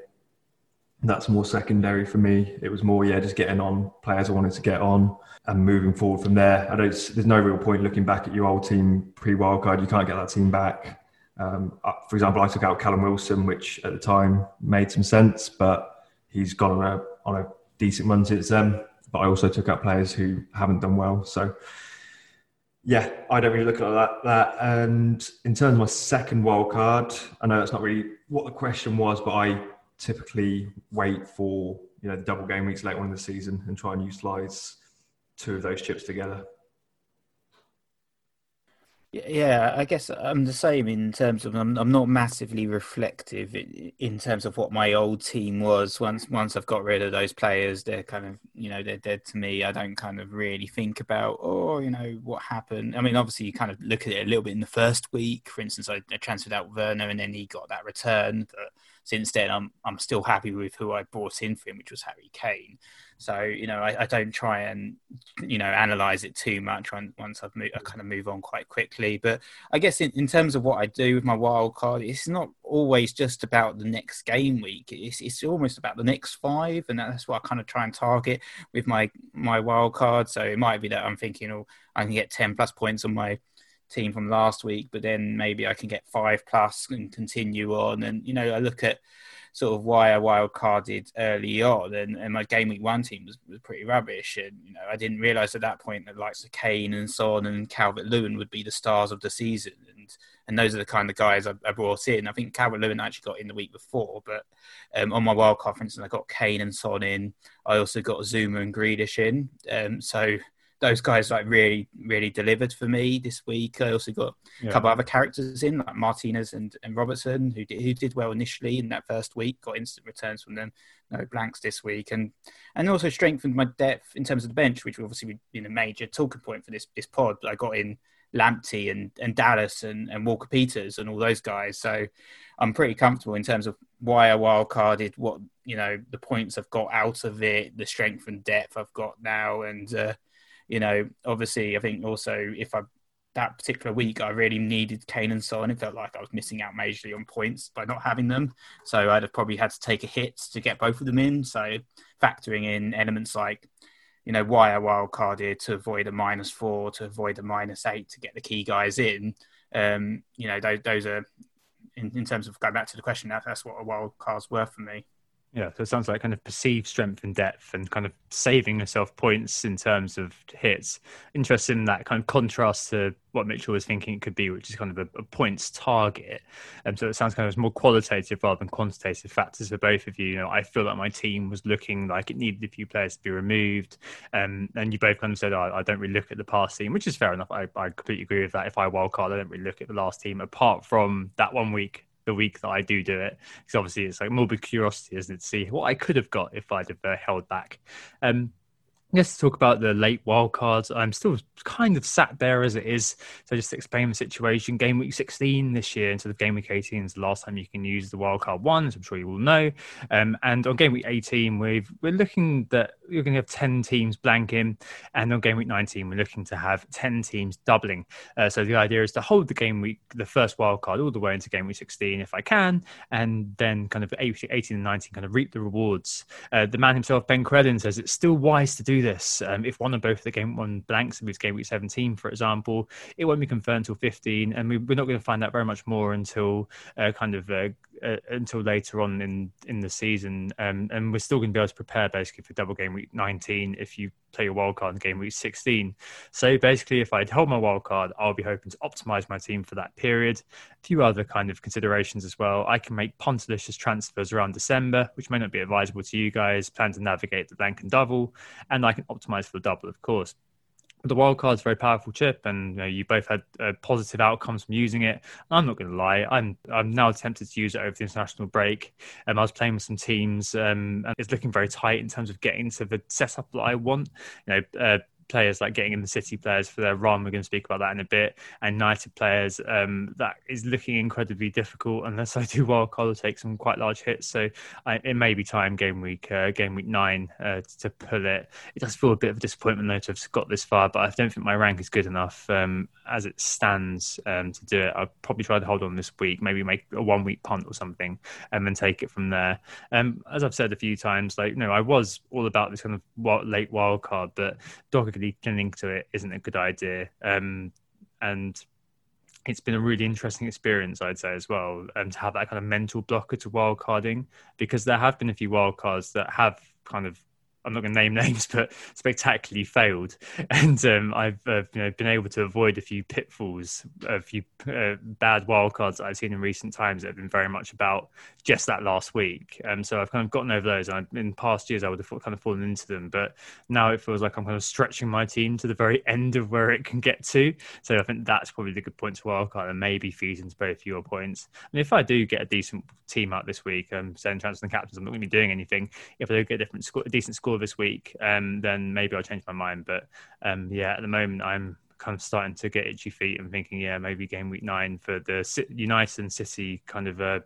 That's more secondary for me. It was more, yeah, just getting on players I wanted to get on and moving forward from there. I don't. There's no real point looking back at your old team pre wildcard. You can't get that team back. Um, uh, for example, I took out Callum Wilson, which at the time made some sense, but he's gone on a on a decent run since then. But I also took out players who haven't done well. So yeah, I don't really look at that. That and in terms of my second wild card, I know that's not really what the question was, but I typically wait for you know the double game weeks later on in the season and try and utilise two of those chips together. Yeah, I guess I'm the same in terms of I'm, I'm not massively reflective in, in, terms of what my old team was. Once once I've got rid of those players, they're kind of you know they're dead to me. I don't kind of really think about oh you know what happened. I mean, obviously you kind of look at it a little bit in the first week. For instance, I, I transferred out Werner and then he got that return. But since then, I'm I'm still happy with who I brought in for him, which was Harry Kane. So you know, I, I don't try and you know analyze it too much. Once I've moved, I kind of move on quite quickly. But I guess in, in terms of what I do with my wild card, it's not always just about the next game week. It's it's almost about the next five, and that's what I kind of try and target with my my wild card. So it might be that I'm thinking, oh, I can get ten plus points on my team from last week, but then maybe I can get five plus and continue on. And you know, I look at sort of why I wild carded early on, and, and my game week one team was, was pretty rubbish. And you know, I didn't realise at that point that likes of Kane and Son and Calvert Lewin would be the stars of the season, and and those are the kind of guys I, I brought in. I think Calvert Lewin actually got in the week before, but um, on my wild card, for instance, I got Kane and Son in. I also got Zouma and Grealish in. Um, so those guys like really really delivered for me this week. I also got yeah. a couple other characters in like Martinez and, and Robertson who did, who did well initially in that first week. Got instant returns from them. No blanks this week, and and also strengthened my depth in terms of the bench, which obviously been a major talking point for this this pod. I got in Lamptey and, and Dallas and, and Walker Peters and all those guys. So I'm pretty comfortable in terms of why I wild carded, what you know, the points I've got out of it, the strength and depth I've got now, and uh, you know, obviously, I think also if I that particular week, I really needed Kane and Son. It felt like I was missing out majorly on points by not having them. So I'd have probably had to take a hit to get both of them in. So factoring in elements like, you know, why I wild carded to avoid a minus four, to avoid a minus eight, to get the key guys in. Um, you know, those, those are in, in terms of going back to the question. That, that's what a wild card's worth for me. Yeah, so it sounds like kind of perceived strength and depth and kind of saving yourself points in terms of hits. Interesting in that kind of contrast to what Mitchell was thinking it could be, which is kind of a, a points target. And um, so it sounds kind of more qualitative rather than quantitative factors for both of you. You know, I feel like my team was looking like it needed a few players to be removed. Um, and you both kind of said, oh, I don't really look at the past team, which is fair enough. I, I completely agree with that. If I wildcard, I don't really look at the last team apart from that one week the week that I do do it because obviously it's like morbid curiosity, isn't it, to see what I could have got if I'd have uh, held back. Um, Yes, to talk about the late wild cards. I'm still kind of sat there as it is. So just to explain the situation. Game week 16 this year instead of game week 18 is the last time you can use the wild card one, as I'm sure you will know. Um, and on game week 18, we've we're looking that you're going to have 10 teams blanking, and on game week 19, we're looking to have 10 teams doubling. Uh, so the idea is to hold the game week, the first wild card, all the way into game week 16 if I can, and then kind of 18 and 19 kind of reap the rewards. Uh, the man himself, Ben Crellin, says it's still wise to do this. Um, if one or both of the game one blanks moves game week 17, for example, it won't be confirmed until 15, and we, are not going to find out very much more until uh, kind of uh, uh, until later on in in the season, um, and we're still going to be able to prepare basically for double game week 19 if you play your wild card in game week 16. So basically, if I'd hold my wild card, I'll be hoping to optimize my team for that period. A few other kind of considerations as well. I can make Pontilicious transfers around December, which may not be advisable to you guys. Plan to navigate the blank and double, and I can optimize for the double, of course the wild card's a very powerful chip, and you, know, you both had uh, positive outcomes from using it. I'm not going to lie, I'm I'm now tempted to use it over the international break. Um, I was playing with some teams, um, and it's looking very tight in terms of getting to the setup that I want. You know, uh, players like getting in the City players for their run. We're going to speak about that in a bit. And United players, um, that is looking incredibly difficult unless I do wildcard or take some quite large hits. So I, it may be time game week, uh, game week nine uh, to pull it. It does feel a bit of a disappointment though to have got this far, but I don't think my rank is good enough um, as it stands um, to do it. I'll probably try to hold on this week, maybe make a one week punt or something, and then take it from there. Um, as I've said a few times, like you know, I was all about this kind of late wild card, but Dog particularly clinging to it isn't a good idea. Um, and it's been a really interesting experience, I'd say, as well, um, to have that kind of mental blocker to wildcarding because there have been a few wildcards that have kind of I'm not going to name names, but spectacularly failed. And um, I've uh, you know, been able to avoid a few pitfalls, a few uh, bad wildcards I've seen in recent times that have been very much about just that last week. Um, so I've kind of gotten over those. And in past years, I would have kind of fallen into them, but now it feels like I'm kind of stretching my team to the very end of where it can get to. So I think that's probably the good point to wildcard and maybe feeds into both your points. And if I do get a decent team out this week, um, saying transfer and captains, I'm not going to be doing anything. If I do get a different score, a decent score this week, um, then maybe I'll change my mind. But um, yeah, at the moment, I'm kind of starting to get itchy feet and thinking, yeah, maybe game week nine for the United and City kind of uh,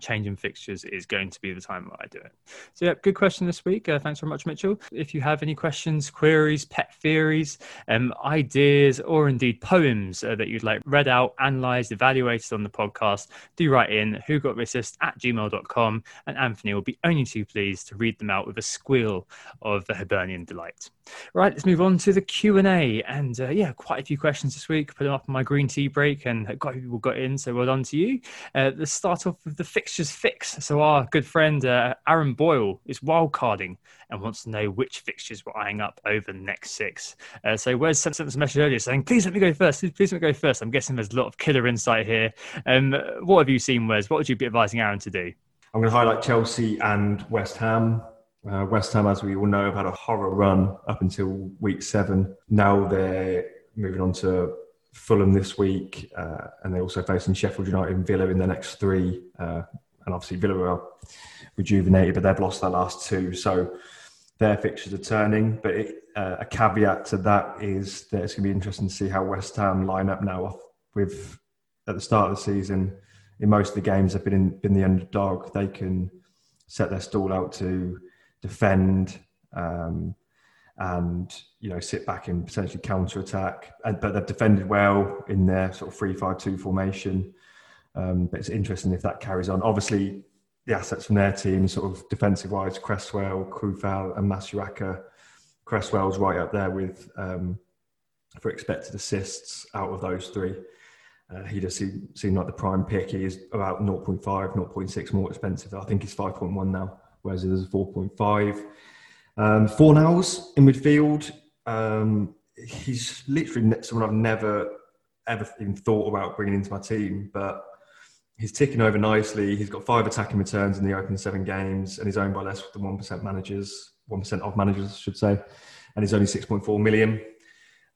changing fixtures is going to be the time that I do it. So, yeah, good question this week. Uh, thanks very much, Mitchell. If you have any questions, queries, pet theories, um, ideas, or indeed poems uh, that you'd like read out, analysed, evaluated on the podcast, do write in who got resist at gmail.com and Anthony will be only too pleased to read them out with a squeal of the Hibernian delight. Right, let's move on to the Q and A, and uh, yeah, quite a few questions this week. Put them up on my green tea break, and quite a few people got in, so well done to you. Uh, let's start off with the fixtures fix. So our good friend uh, Aaron Boyle is wildcarding and wants to know which fixtures we're eyeing up over the next six. Uh, so us a message earlier saying, "Please let me go first. Please let me go first. I'm guessing there's a lot of killer insight here. Um, what have you seen, Wes? What would you be advising Aaron to do? I'm going to highlight Chelsea and West Ham. Uh, West Ham, as we all know, have had a horror run up until week seven. Now they're moving on to Fulham this week, uh, and they're also facing Sheffield United and Villa in the next three. Uh, and obviously, Villa are rejuvenated, but they've lost their last two. So their fixtures are turning. But it, uh, a caveat to that is that it's going to be interesting to see how West Ham line up now with at the start of the season. In most of the games, they've been in, been the underdog. They can set their stall out to defend um, and you know sit back and potentially counter attack. But they've defended well in their sort of three-five-two formation. Um, but it's interesting if that carries on. Obviously, the assets from their team, sort of defensive wise, Cresswell, Coufal, and Masuaku. Cresswell's right up there with um, for expected assists out of those three. Uh, he does seem, seem like the prime pick. He is about 0.5, 0.6 more expensive. I think he's 5.1 now whereas there's a 4.5. Um, Fornals in midfield. Um, he's literally someone I've never ever even thought about bringing into my team, but he's ticking over nicely. He's got five attacking returns in the opening seven games, and he's owned by less than one percent managers, one percent of managers, I should say, and he's only six point four million.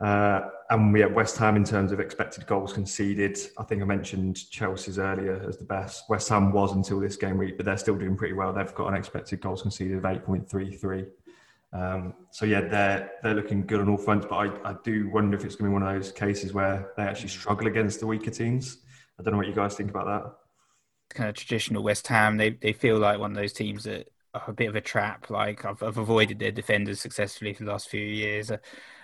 Uh, and we have West Ham in terms of expected goals conceded. I think I mentioned Chelsea's earlier as the best. West Ham was until this game week, but they're still doing pretty well. They've got an expected goals conceded of 8.33. Um, so yeah, they're they're looking good on all fronts. But I, I do wonder if it's going to be one of those cases where they actually struggle against the weaker teams. I don't know what you guys think about that. Kind of traditional West Ham. They they feel like one of those teams that a bit of a trap. Like I've, I've avoided their defenders successfully for the last few years. Uh,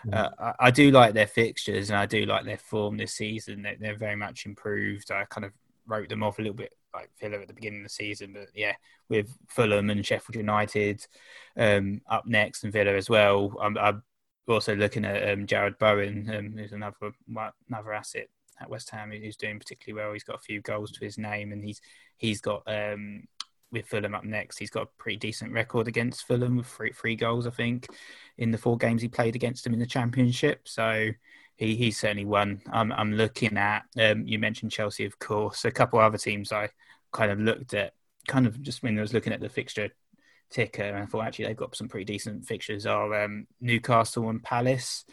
mm. uh, I, I, do like their fixtures and I do like their form this season. They're, they're, very much improved. I kind of wrote them off a little bit like Villa at the beginning of the season. But yeah, with Fulham and Sheffield United um, up next and Villa as well, I'm, I'm also looking at um, Jarrod Bowen, um, who's another another asset at West Ham who's doing particularly well. He's got a few goals to his name, and he's he's got um, with Fulham up next. He's got a pretty decent record against Fulham with three, three goals, I think, in the four games he played against them in the Championship. So he he's certainly one. I'm I'm looking at. Um, you mentioned Chelsea, of course. A couple other teams I kind of looked at, kind of just when I was looking at the fixture ticker, and I thought actually they've got some pretty decent fixtures. Are um, Newcastle and Palace.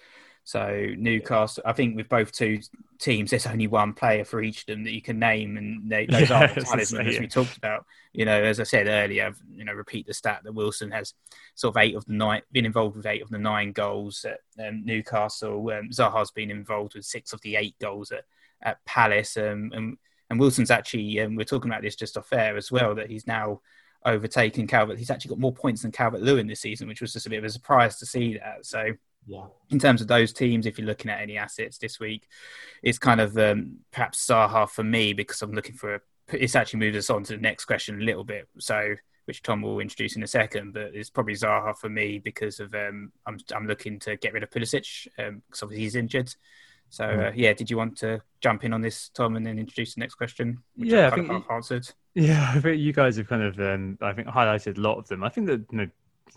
So Newcastle, I think with both two teams, there's only one player for each of them that you can name, and they, those yeah, are the talisman as we talked about. You know, as I said earlier, I've, you know, repeat the stat that Wilson has sort of eight of the nine been involved with eight of the nine goals at um, Newcastle. Um, Zaha's been involved with six of the eight goals at, at Palace, um, and and Wilson's actually um, we're talking about this just off air as well that he's now overtaken Calvert. He's actually got more points than Calvert Lewin this season, which was just a bit of a surprise to see that. So yeah. In terms of those teams, if you're looking at any assets this week, it's kind of um, perhaps Zaha for me because I'm looking for a. It's actually moved us on to the next question a little bit, so which Tom will introduce in a second. But it's probably Zaha for me because of um, I'm I'm looking to get rid of Pulisic um, because obviously he's injured. So uh, yeah, did you want to jump in on this, Tom, and then introduce the next question? yeah, I, I think answered. Yeah, I think you guys have kind of um, I think highlighted a lot of them. I think that you know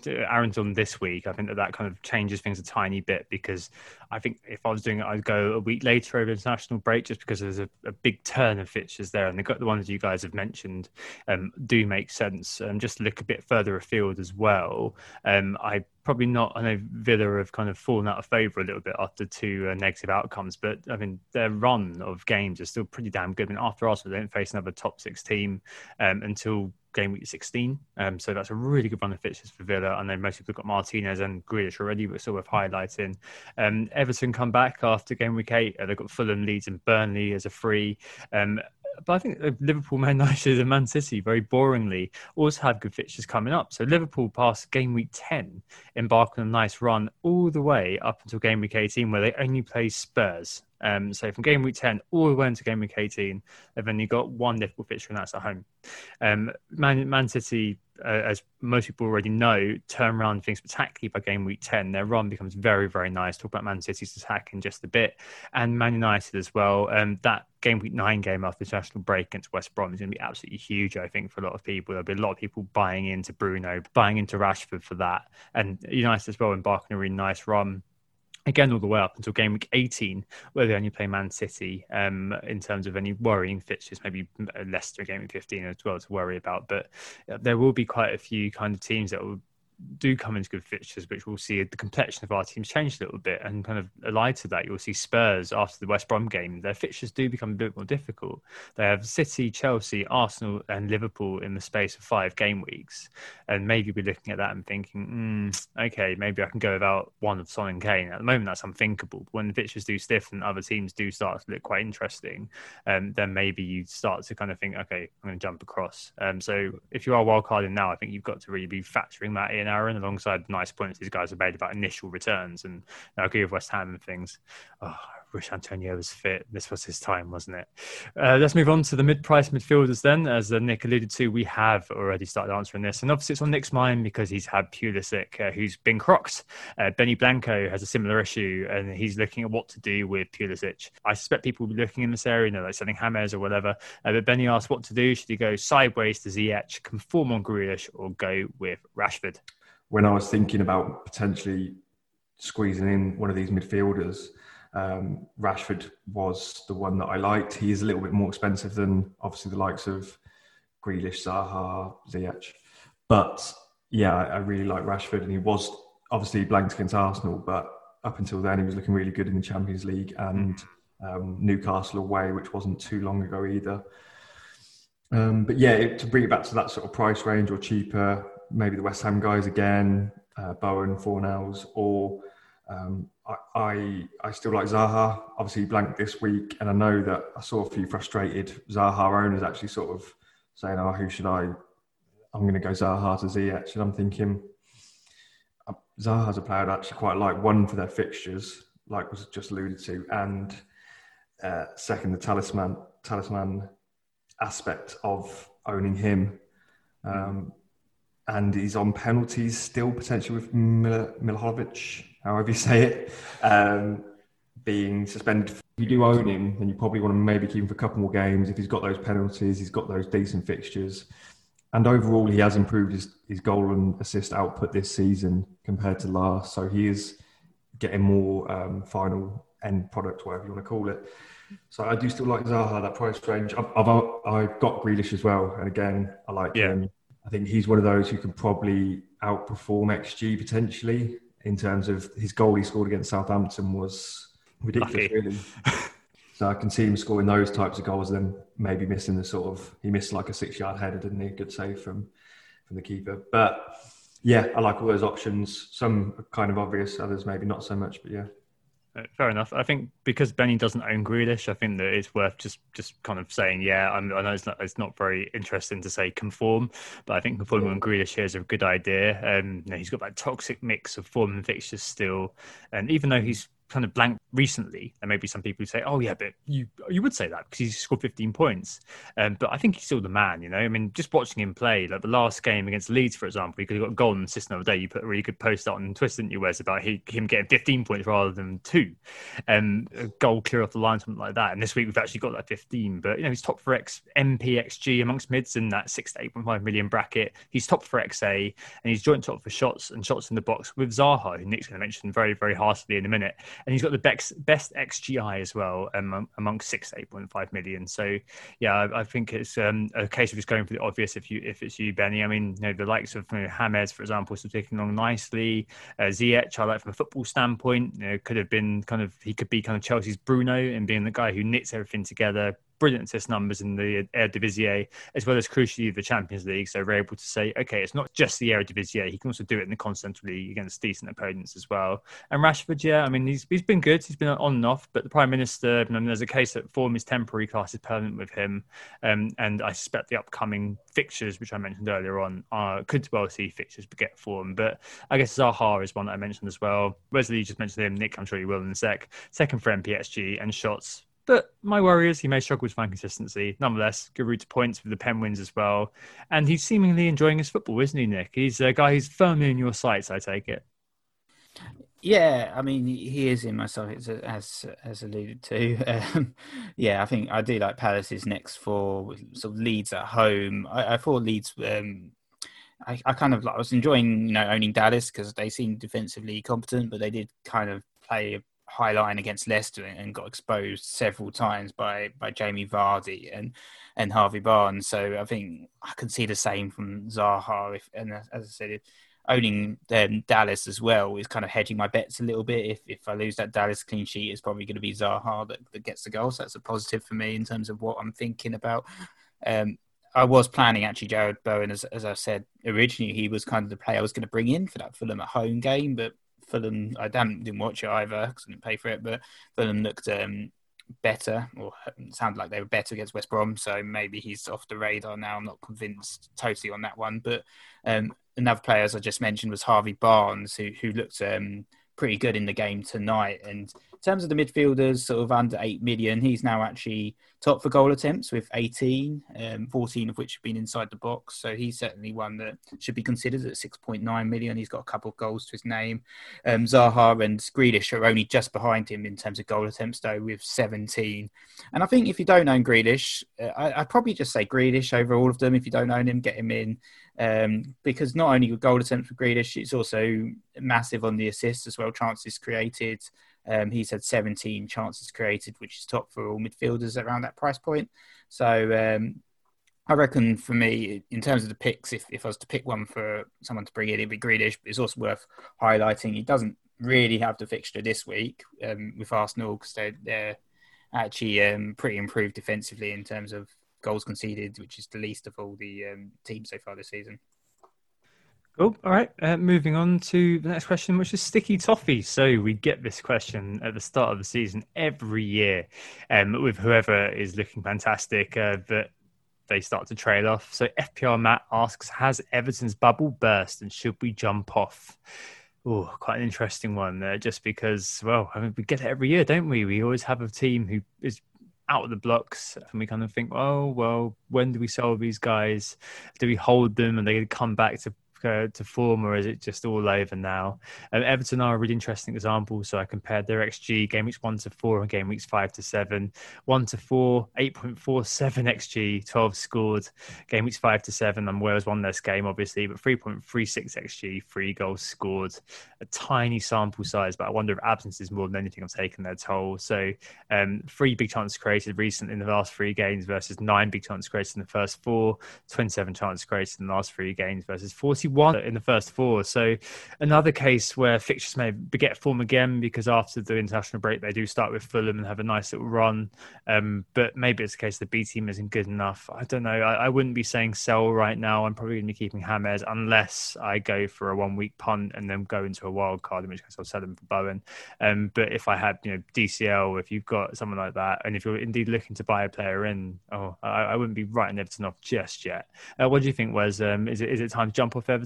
Aaron's on this week, I think that that kind of changes things a tiny bit because I think if I was doing it, I'd go a week later over international break just because there's a, a big turn of fixtures there, and the, the ones you guys have mentioned um, do make sense. Um, just look a bit further afield as well. Um, I probably not. I know Villa have kind of fallen out of favour a little bit after two uh, negative outcomes, but I mean their run of games is still pretty damn good. I mean after Arsenal, they don't face another top six team um, until game week 16. Um, so that's a really good run of fixtures for Villa. I know most people got Martinez and Grealish already, but still worth highlighting. Um, Everton come back after game week eight. Uh, they've got Fulham, Leeds, and Burnley as a free. Um, but I think Liverpool, Man United, and Man City, very boringly, also have good fixtures coming up. So Liverpool past game week 10, embark on a nice run all the way up until game week 18, where they only play Spurs. Um, so from game week 10 all the way into game week 18, they've only got one difficult fixture, and that's at home. Um, Man, Man City, uh, as most people already know, turn around things spectacularly by game week 10. Their run becomes very, very nice. Talk about Man City's attack in just a bit. And Man United as well. Um, that game week 9 game after the international break against West Brom is going to be absolutely huge, I think, for a lot of people. There'll be a lot of people buying into Bruno, buying into Rashford for that. And United as well embarking a really nice run again all the way up until game week 18 where they only play man city um, in terms of any worrying fixtures maybe leicester game week 15 as well to worry about. But there will be quite a few kind of teams that will do come into good fixtures, which we'll see the complexion of our teams change a little bit. And kind of allied to that, you'll see Spurs after the West Brom game, their fixtures do become a bit more difficult. They have City, Chelsea, Arsenal, and Liverpool in the space of five game weeks. And maybe we're looking at that and thinking, mm, okay, maybe I can go without one of Son and Kane. At the moment, that's unthinkable. But when the fixtures do stiff and other teams do start to look quite interesting, um, then maybe you start to kind of think, okay, I'm going to jump across. Um, so if you are wildcarding now, I think you've got to really be factoring that in Aaron, alongside nice points these guys have made about initial returns. And I agree with West Ham and things. Oh, wish Antonio was fit. This was his time, wasn't it? Uh, let's move on to the mid-price midfielders then. As uh, Nick alluded to, we have already started answering this, and obviously it's on Nick's mind because he's had Pulisic, uh, who's been crocked. Uh, Benny Blanco has a similar issue, and he's looking at what to do with Pulisic. I suspect people will be looking in this area, you know, like selling Hammers or whatever. Uh, but Benny asked what to do. Should he go sideways to Ziyech, conform on Grealish, or go with Rashford? When I was thinking about potentially squeezing in one of these midfielders, um, Rashford was the one that I liked. He is a little bit more expensive than obviously the likes of Grealish, Zaha, Ziyech. But yeah, I, really like Rashford, and he was obviously blanked against Arsenal, but up until then, he was looking really good in the Champions League and um, Newcastle away, which wasn't too long ago either. Um, but yeah, it, to bring it back to that sort of price range or cheaper, maybe the West Ham guys again, uh, Bowen, Fornals, or um, I, I, still like Zaha. Obviously, blank this week, and I know that I saw a few frustrated Zaha owners actually sort of saying, "Oh, who should I? I'm going to go Zaha to Ziyech." And I'm thinking, uh, Zaha's a player that actually quite like one for their fixtures, like was just alluded to, and uh, second the talisman talisman aspect of owning him. Um, and he's on penalties still potentially with Mil- Milivojevic, however you say it, um, being suspended. If you do own him, then you probably want to maybe keep him for a couple more games. If he's got those penalties, he's got those decent fixtures. And overall, he has improved his, his goal and assist output this season compared to last. So he is getting more um, final end product, whatever you want to call it. So I do still like Zaha, that price range. I've, I've, I've got Grealish as well. And again, I like yeah. him. I think he's one of those who can probably outperform XG potentially in terms of his goal he scored against Southampton was ridiculous, really. so I can see him scoring those types of goals, then maybe missing the sort of he missed like a six yard header, didn't he? Good save from from the keeper. But yeah, I like all those options. Some kind of obvious, others maybe not so much. But yeah. Uh, fair enough. I think because Benny doesn't own Grealish, I think that it's worth just just kind of saying, yeah, I'm, i know it's not it's not very interesting to say conform, but I think conforming on Grealish here is a good idea. Um, you know, he's got that toxic mix of form and fixtures still, and even though he's kind of blank recently. And maybe some people say, "Oh yeah, but you you would say that because he scored 15 points." Um, but I think he's still the man. You know, I mean, just watching him play, like the last game against Leeds, for example, he could have got a goal and assist another day. You put a really good post out on Twitter, didn't you, Wes, about he, him getting 15 points rather than two, um, a goal clear off the line, something like that. And this week we've actually got that 15. But you know, he's top for X NPXG amongst mids in that six to 8.5 million bracket. He's top for XA, and he's joint top for shots and shots in the box with Zaha, who Nick's going to mention very very harshly in a minute. And he's got the best best XGI as well um, among six eight point five million. So yeah, I, I think it's um, a case of just going for the obvious. If you if it's you, Benny, I mean, you know, the likes of you know, James, for example, still taking along nicely. Uh, Ziyech, I like from a football standpoint, you know, could have been kind of he could be kind of Chelsea's Bruno and being the guy who knits everything together, brilliant assist numbers in the Eredivisie, as well as crucially the Champions League. So we're able to say, okay, it's not just the Eredivisie; he can also do it in the Continental League against decent opponents as well. And Rashford, yeah, I mean, he's he's been good. He's been on and off, but the Prime Minister, I mean, there's a case that form is temporary, class is permanent with him. Um, and I suspect the upcoming fixtures, which I mentioned earlier on, are, could well see fixtures get form. But I guess Zaha is one that I mentioned as well. Wesley, you just mentioned him. Nick, I'm sure you will in a sec. Second for NPXG and shots but my worry is he may struggle to find consistency. Nonetheless, good route to points with the pen wins as well. And he's seemingly enjoying his football, isn't he, Nick? He's a guy who's firmly in your sights, I take it. Yeah, I mean he is in my sights as as alluded to. Um, yeah, I think I do like Palace's next four sort of Leeds at home. I, I thought Leeds. Um, I, I kind of I was enjoying you know owning Dallas because they seemed defensively competent, but they did kind of play high line against Leicester and got exposed several times by by Jamie Vardy and and Harvey Barnes. So I think I can see the same from Zaha. If and as I said, owning um, Dallas as well is kind of hedging my bets a little bit. If if I lose that Dallas clean sheet, it's probably going to be Zaha that, that gets the goal. So that's a positive for me in terms of what I'm thinking about. Um, I was planning actually Jarrod Bowen, as, as I said originally, he was kind of the player I was going to bring in for that Fulham at home game, but Fulham, I didn't, didn't watch it either because I didn't pay for it, but Fulham looked um, better or sounded like they were better against West Brom. So maybe he's off the radar now. I'm not convinced totally on that one. But um, another player, as I just mentioned, was Harvey Barnes, who, who looked um, pretty good in the game tonight. And terms of the midfielders, sort of under 8 million, he's now actually top for goal attempts with 18, um, 14 of which have been inside the box. So he's certainly one that should be considered at 6.9 million. He's got a couple of goals to his name. Um, Zaha and Grealish are only just behind him in terms of goal attempts, though, with 17. And I think if you don't own Grealish, uh, I, would probably just say Grealish over all of them. If you don't own him, get him in. Um, because not only goal attempts for Grealish, it's also massive on the assists as well, chances created. Um, he's had 17 chances created, which is top for all midfielders around that price point. So um, I reckon for me, in terms of the picks, if, if I was to pick one for someone to bring in, it'd be Grealish. But it's also worth highlighting he doesn't really have the fixture this week um, with Arsenal because they're, they're actually um, pretty improved defensively in terms of goals conceded, which is the least of all the um, teams so far this season. Cool. All right. Uh, moving on to the next question, which is sticky toffee. So we get this question at the start of the season every year, um, with whoever is looking fantastic, uh, that they start to trail off. So FPR Matt asks, "Has Everton's bubble burst, and should we jump off?" Oh, quite an interesting one. Uh, just because, well, I mean, we get it every year, don't we? We always have a team who is out of the blocks, and we kind of think, oh well, when do we sell these guys? Do we hold them, and they come back to uh, to form, or is it just all over now? Um, Everton are a really interesting example. So I compared their XG game weeks one to four and game weeks five to seven. One to four, 8.47 XG, 12 scored. Game weeks five to seven, and Wales won this game, obviously, but 3.36 XG, three goals scored. A tiny sample size, but I wonder if absences more than anything have taken their toll. So um, three big chances created recently in the last three games versus nine big chances created in the first four, 27 chances created in the last three games versus 40 one in the first four. So another case where fixtures may beget form again because after the international break they do start with Fulham and have a nice little run. Um, but maybe it's a case the B team isn't good enough. I don't know. I, I wouldn't be saying sell right now. I'm probably going to be keeping James unless I go for a one week punt and then go into a wild card, in which case I'll sell him for Bowen. Um, but if I had you know DCL, if you've got someone like that, and if you're indeed looking to buy a player in, oh, I, I wouldn't be writing Everton off just yet. Uh, what do you think, Wes? Um, is it is it time to jump off Everton?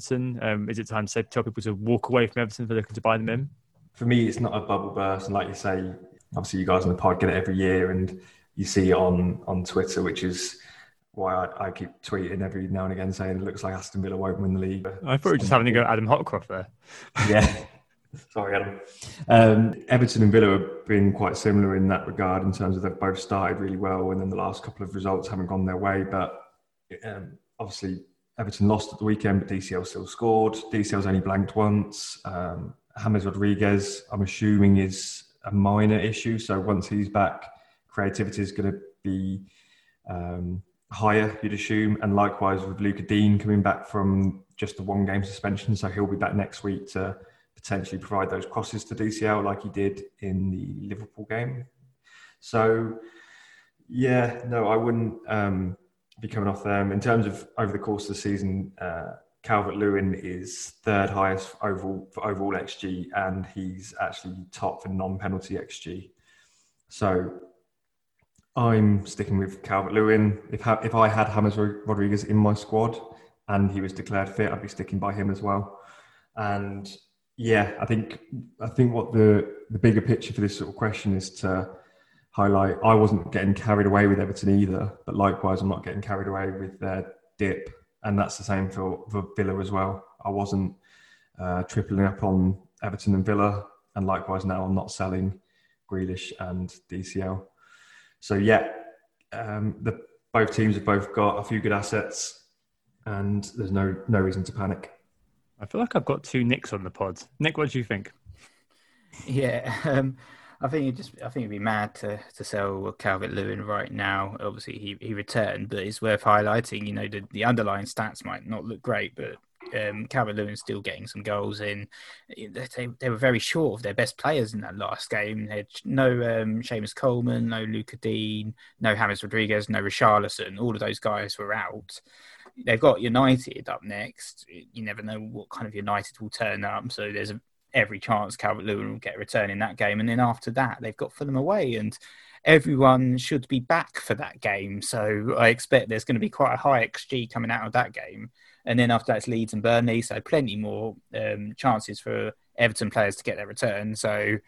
Um, is it time to say, tell people to walk away from Everton for looking to buy them in? For me, it's not a bubble burst, and like you say, obviously you guys on the pod get it every year, and you see it on on Twitter, which is why I, I, keep tweeting every now and again saying it looks like Aston Villa won't win the league. I thought we were just having to go Adam Hotcroft there. yeah. Sorry, Adam. Um, Everton and Villa have been quite similar in that regard in terms of they've both started really well and then the last couple of results haven't gone their way. But um, obviously, Everton lost at the weekend, but DCL still scored. DCL's only blanked once. Um, James Rodriguez, I'm assuming, is a minor issue. So once he's back, creativity is going to be um, higher, you'd assume. And likewise with Luca Digne coming back from just a one game suspension. So he'll be back next week to potentially provide those crosses to DCL like he did in the Liverpool game. So, yeah, no, I wouldn't. Um, be coming off them. In terms of over the course of the season, uh, Calvert Lewin is third highest overall for overall XG, and he's actually top for non-penalty XG. So I'm sticking with Calvert Lewin. If ha- if I had James Rodriguez in my squad and he was declared fit, I'd be sticking by him as well. And yeah, I think I think what the the bigger picture for this sort of question is to highlight I wasn't getting carried away with Everton either, but likewise, I'm not getting carried away with their dip. And that's the same for, for Villa as well. I wasn't uh, tripling up on Everton and Villa, and likewise now I'm not selling Grealish and DCL. So yeah, um, the both teams have both got a few good assets, and there's no no reason to panic. I feel like I've got two Nicks on the pod. Nick, what do you think? Yeah, um, I think it just I think it'd be mad to to sell Calvert Lewin right now. Obviously he, he returned, but it's worth highlighting, you know, the, the underlying stats might not look great, but um, Calvert Lewin's still getting some goals in. They, they were very short of their best players in that last game. They had no um, Seamus Coleman, no Lucas Digne, no James Rodriguez, no Richarlison. All of those guys were out. They've got United up next. You never know what kind of United will turn up. So there's a every chance Calvert Lewin will get a return in that game. And then after that, they've got Fulham away, and everyone should be back for that game. So I expect there's going to be quite a high XG coming out of that game. And then after that, it's Leeds and Burnley, so plenty more um, chances for Everton players to get their return. So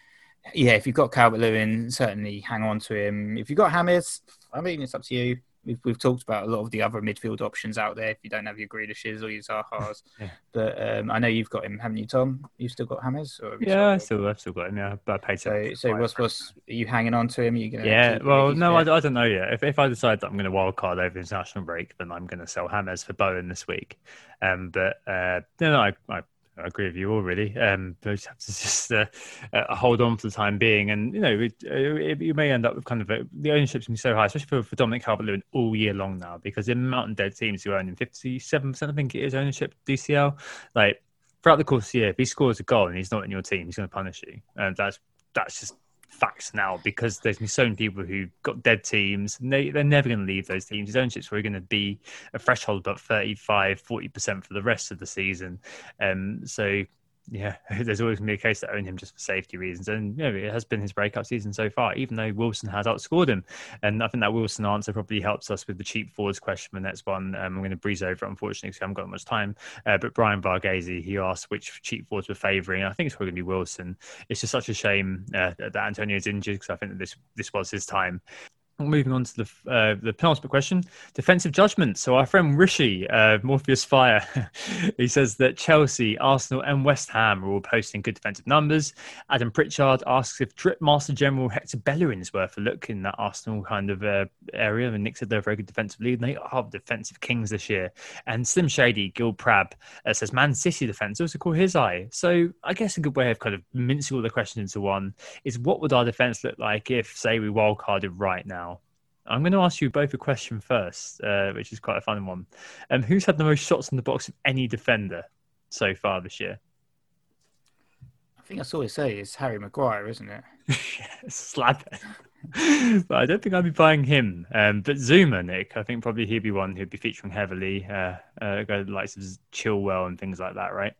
yeah, if you've got Calvert Lewin, certainly hang on to him. If you've got Hammers, I mean, it's up to you we've, we've talked about a lot of the other midfield options out there if you don't have your Grealishes or your Zahas. yeah. But um, I know you've got him, haven't you, Tom? You've still got James? yeah, I still, I've still got him. Yeah, but I paid so. So what's what's are you hanging on to him? Are you gonna yeah. Well, no, I, I, don't know yet. If if I decide that I'm going to wild card over international break, then I'm going to sell Hammers for Bowen this week. Um, but uh, no, no, I, I I agree with you all, really. Um, but you have to just uh, uh, hold on for the time being, and you know, it, it, you may end up with kind of a, the ownership's been so high, especially for, for Dominic Calvert-Lewin all year long now, because in Mountain Dead teams who are him fifty-seven percent, I think it is ownership DCL. Like throughout the course of the year, if he scores a goal and he's not in your team, he's going to punish you, and that's that's just facts now because there's been so many people who got dead teams and they, they're never going to leave those teams. His ownership's probably going to be a threshold about 35, 40% for the rest of the season. Um, so yeah, there's always going to be a case to own him just for safety reasons. And you know, it has been his breakout season so far, even though Wilson has outscored him. And I think that Wilson answer probably helps us with the cheap forwards question the next one. Um, I'm going to breeze over unfortunately, because I haven't got much time. Uh, but Brian Varghese, he asked which cheap forwards we're favouring. I think it's probably going to be Wilson. It's just such a shame uh, that Antonio is injured because I think that this, this was his time Moving on to the uh, the penultimate question, defensive judgment. So our friend Rishi, uh, Morpheus Fire, he says that Chelsea, Arsenal, and West Ham are all posting good defensive numbers. Adam Pritchard asks if Drip Master General Hector Bellerin is worth a look in that Arsenal kind of uh, area. And Nick said they're a very good defensive lead. And they are defensive kings this year. And Slim Shady, Gil Prab, uh, says Man City defense also caught his eye. So I guess a good way of kind of mincing all the questions into one is what would our defense look like if, say, we wildcarded right now? I'm going to ask you both a question first, uh, which is quite a fun one. Um, who's had the most shots in the box of any defender so far this year? I think I saw it say it's Harry Maguire, isn't it? Slap but I don't think I'd be buying him. Um, but Zouma, Nick, I think probably he'd be one who'd be featuring heavily. Uh, uh, the likes of Chilwell and things like that, right?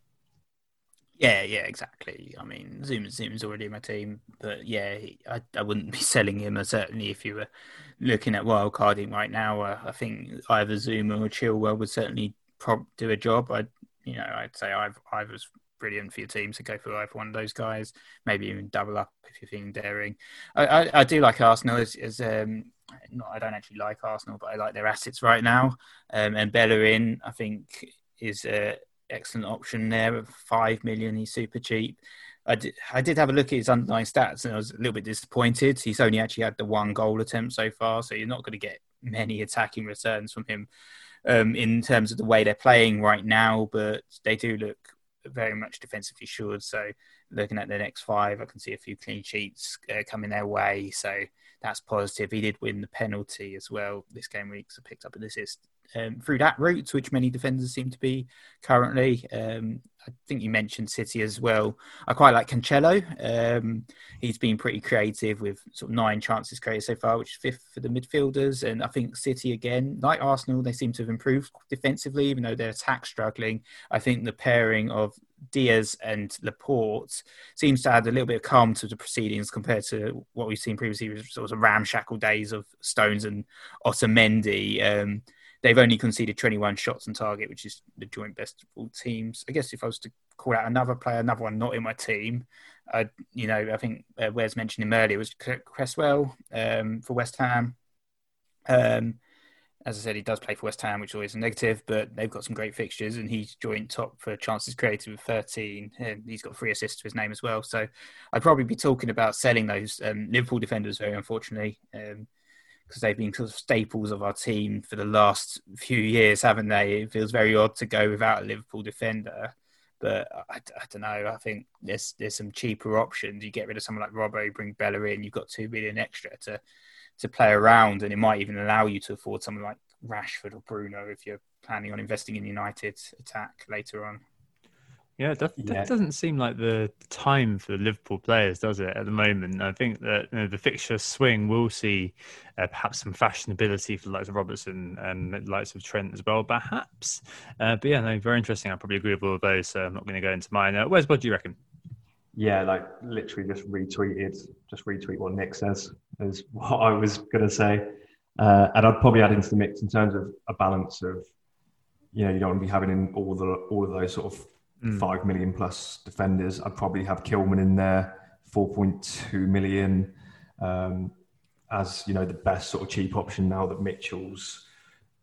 Yeah, yeah, exactly. I mean, Zoom Zoom's already in my team, but yeah, I, I wouldn't be selling him. Uh, certainly, if you were looking at wild carding right now, uh, I think either Zoom or Chilwell would certainly prob- do a job. I, you know, I'd say I've I was brilliant for your team to go for either one of those guys. Maybe even double up if you're feeling daring. I, I, I do like Arsenal as, as um, not, I don't actually like Arsenal, but I like their assets right now. Um, and Bellerin, I think, is a excellent option there at five million. He's super cheap. I did, I did have a look at his underlying stats and I was a little bit disappointed. He's only actually had the one goal attempt so far, so you're not going to get many attacking returns from him um, in terms of the way they're playing right now. But they do look very much defensively assured. So looking at the next five, I can see a few clean sheets uh, coming their way. So that's positive. He did win the penalty as well this game week, so picked up an assist um, through that route, which many defenders seem to be currently. Um, I think you mentioned City as well. I quite like Cancelo. Um, he's been pretty creative with sort of nine chances created so far, which is fifth for the midfielders. And I think City again, like Arsenal, they seem to have improved defensively, even though their attack struggling. I think the pairing of Dias and Laporte seems to add a little bit of calm to the proceedings compared to what we've seen previously, with sort of ramshackle days of Stones and Otamendi. Um, they've only conceded 21 shots on target, which is the joint best of all teams. I guess if I was to call out another player, another one not in my team, uh, you know, I think uh, Wes mentioned him earlier was Cresswell um, for West Ham. Um, as I said, he does play for West Ham, which is always a negative, but they've got some great fixtures, and he's joint top for chances created with 13. And he's got three assists to his name as well. So I'd probably be talking about selling those um, Liverpool defenders, very unfortunately. Um, because they've been sort of staples of our team for the last few years, haven't they? It feels very odd to go without a Liverpool defender. But I, I don't know. I think there's there's some cheaper options. You get rid of someone like Robbo, bring Bella in. You've got two million extra to to play around, and it might even allow you to afford someone like Rashford or Bruno if you're planning on investing in United's attack later on. Yeah, that, that yeah. doesn't seem like the time for the Liverpool players, does it, at the moment? I think that you know, the fixture swing will see uh, perhaps some fashionability for the likes of Robertson and the likes of Trent as well, perhaps. Uh, but yeah, no, very interesting. I probably agree with all of those, so I'm not going to go into mine. Uh, Wes, what do you reckon? Yeah, like literally just retweeted, just retweet what Nick says, is what I was going to say. Uh, and I'd probably add into the mix in terms of a balance of, you know, you don't want to be having in all the all of those sort of mm. five million plus defenders. I'd probably have Kilman in there, four point two million, um, as you know the best sort of cheap option now that Mitchell's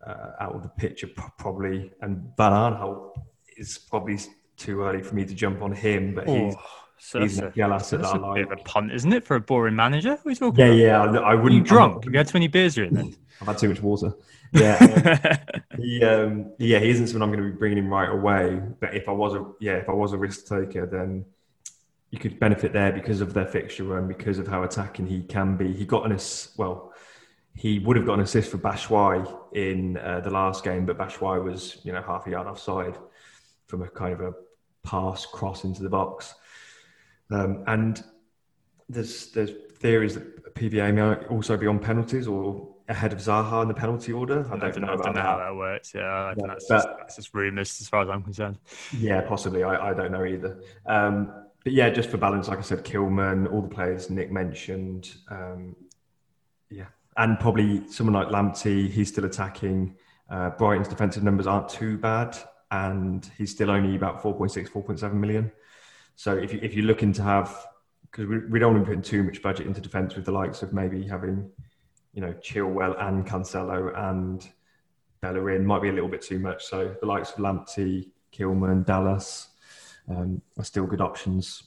uh, out of the picture probably, and Van Aanholt is probably too early for me to jump on him, but he's. Oh. So he's a, a, that's a like. bit of a punt, isn't it, for a boring manager? What are you talking yeah, about? Yeah. I, I wouldn't. Are you drunk? Have you had too many beers during then? I've had too much water. Yeah, he, um, yeah, he isn't someone I'm going to be bringing him right away. But if I was a yeah, if I was a risk taker, then you could benefit there because of their fixture and because of how attacking he can be. He got an assist. Well, he would have got an assist for Batshuayi in uh, the last game, but Batshuayi was you know half a yard offside from a kind of a pass cross into the box. Um, and there's there's theories that PVA may also be on penalties or ahead of Zaha in the penalty order. I don't, I don't know, I don't know how that works. Yeah, I think that's, but, just, that's just rumours as far as I'm concerned. Yeah, possibly. I, I don't know either. Um, but yeah, just for balance, like I said, Kilman, all the players Nick mentioned. Um, yeah, and probably someone like Lamptey, he's still attacking. Uh, Brighton's defensive numbers aren't too bad, and he's still only about 4.6, 4.7 million. So if, you, if you're looking to have, because we, we don't want to put too much budget into defence with the likes of maybe having you know, Chilwell and Cancelo and Bellerin might be a little bit too much. So the likes of Lamptey, Kilman, Dallas um, are still good options.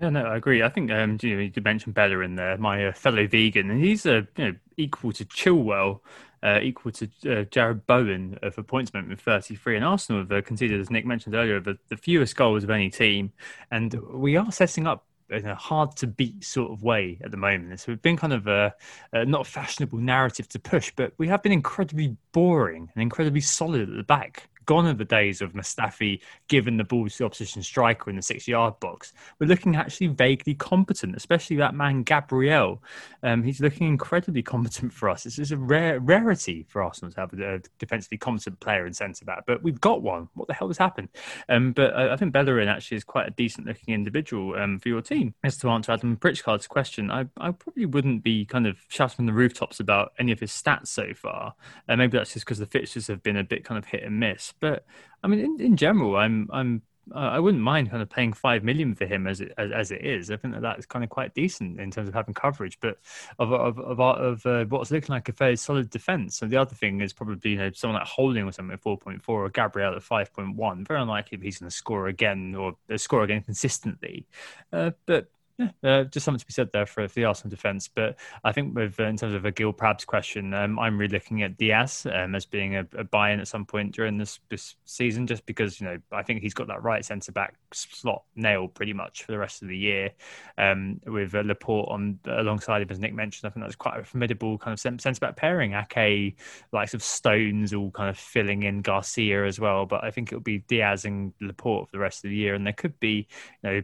Yeah, no, I agree. I think um, you, know, you mention Bellerin there, my uh, fellow vegan, and he's uh, you know, equal to Chilwell, uh, equal to uh, Jarrod Bowen for points with 33. And Arsenal have conceded, as Nick mentioned earlier, the, the fewest goals of any team. And we are setting up in a hard to beat sort of way at the moment. So we've been kind of a, a, not a fashionable narrative to push, but we have been incredibly boring and incredibly solid at the back gone are the days of Mustafi giving the ball to the opposition striker in the six yard box. We're looking actually vaguely competent, especially that man Gabriel. Um, he's looking incredibly competent for us. This is a rare rarity for Arsenal to have a defensively competent player in centre back, but we've got one. What the hell has happened? Um, but I, I, think Bellerin actually is quite a decent looking individual um, for your team. As to answer Adam Pritchard's question, I, I, probably wouldn't be kind of shouting from the rooftops about any of his stats so far. Uh, maybe that's just because the fixtures have been a bit kind of hit and miss. But I mean, in, in general, I'm I'm uh, I wouldn't mind kind of paying five million for him as it as, as, it is. I think that that's kind of quite decent in terms of having coverage, but of of of, of uh, what's looking like a fairly solid defense. And the other thing is probably you know someone like Holding or something at four point four or Gabriel at five point one. Very unlikely if he's going to score again or uh, score again consistently. Uh, but yeah, uh, just something to be said there for, for the Arsenal defence. But I think with uh, in terms of a Gil Prabs question, um, I'm really looking at Dias um, as being a, a, buy-in at some point during this, this season, just because you know I think he's got that right centre back slot nailed pretty much for the rest of the year. Um, with uh, Laporte on alongside him, as Nick mentioned, I think that's quite a formidable kind of centre back pairing. Ake, likes of Stones, all kind of filling in Garcia as well. But I think it'll be Dias and Laporte for the rest of the year, and there could be you know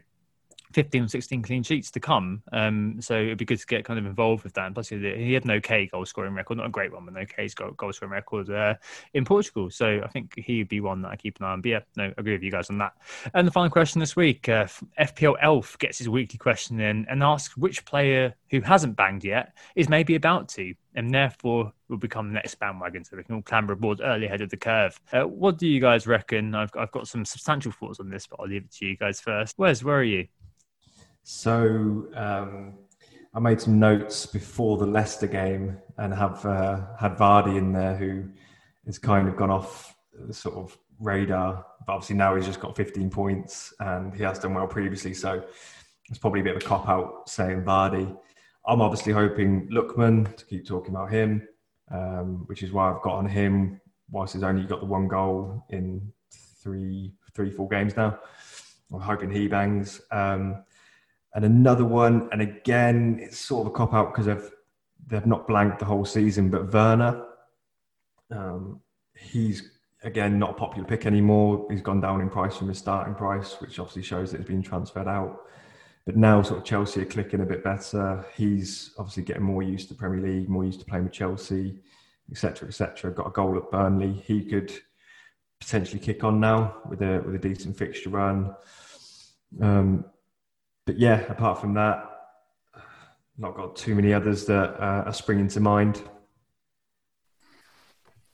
15 or 16 clean sheets to come. Um, so it'd be good to get kind of involved with that. And plus, he had an okay goal scoring record, not a great one, but an okay goal scoring record uh, in Portugal. So I think he'd be one that I keep an eye on. But yeah, no, I agree with you guys on that. And the final question this week uh, FPL Elf gets his weekly question in and asks which player who hasn't banged yet is maybe about to. And therefore, will become the next bandwagon, so we can all clamber aboard early ahead of the curve. Uh, what do you guys reckon? I've, I've got some substantial thoughts on this, but I'll leave it to you guys first. Where's where are you? So um, I made some notes before the Leicester game and have uh, had Vardy in there, who has kind of gone off the sort of radar. But obviously now he's just got 15 points and he has done well previously. So it's probably a bit of a cop out saying Vardy. I'm obviously hoping Lookman to keep talking about him, um, which is why I've got on him. Whilst he's only got the one goal in three, three, four games now, I'm hoping he bangs. Um, and another one, and again, it's sort of a cop out because they've they've not blanked the whole season. But Werner, um, he's again not a popular pick anymore. He's gone down in price from his starting price, which obviously shows that he's been transferred out. But now, sort of Chelsea are clicking a bit better. He's obviously getting more used to Premier League, more used to playing with Chelsea, etc., etc. Got a goal at Burnley. He could potentially kick on now with a with a decent fixture run. Um, but yeah, apart from that, not got too many others that uh, are springing to mind.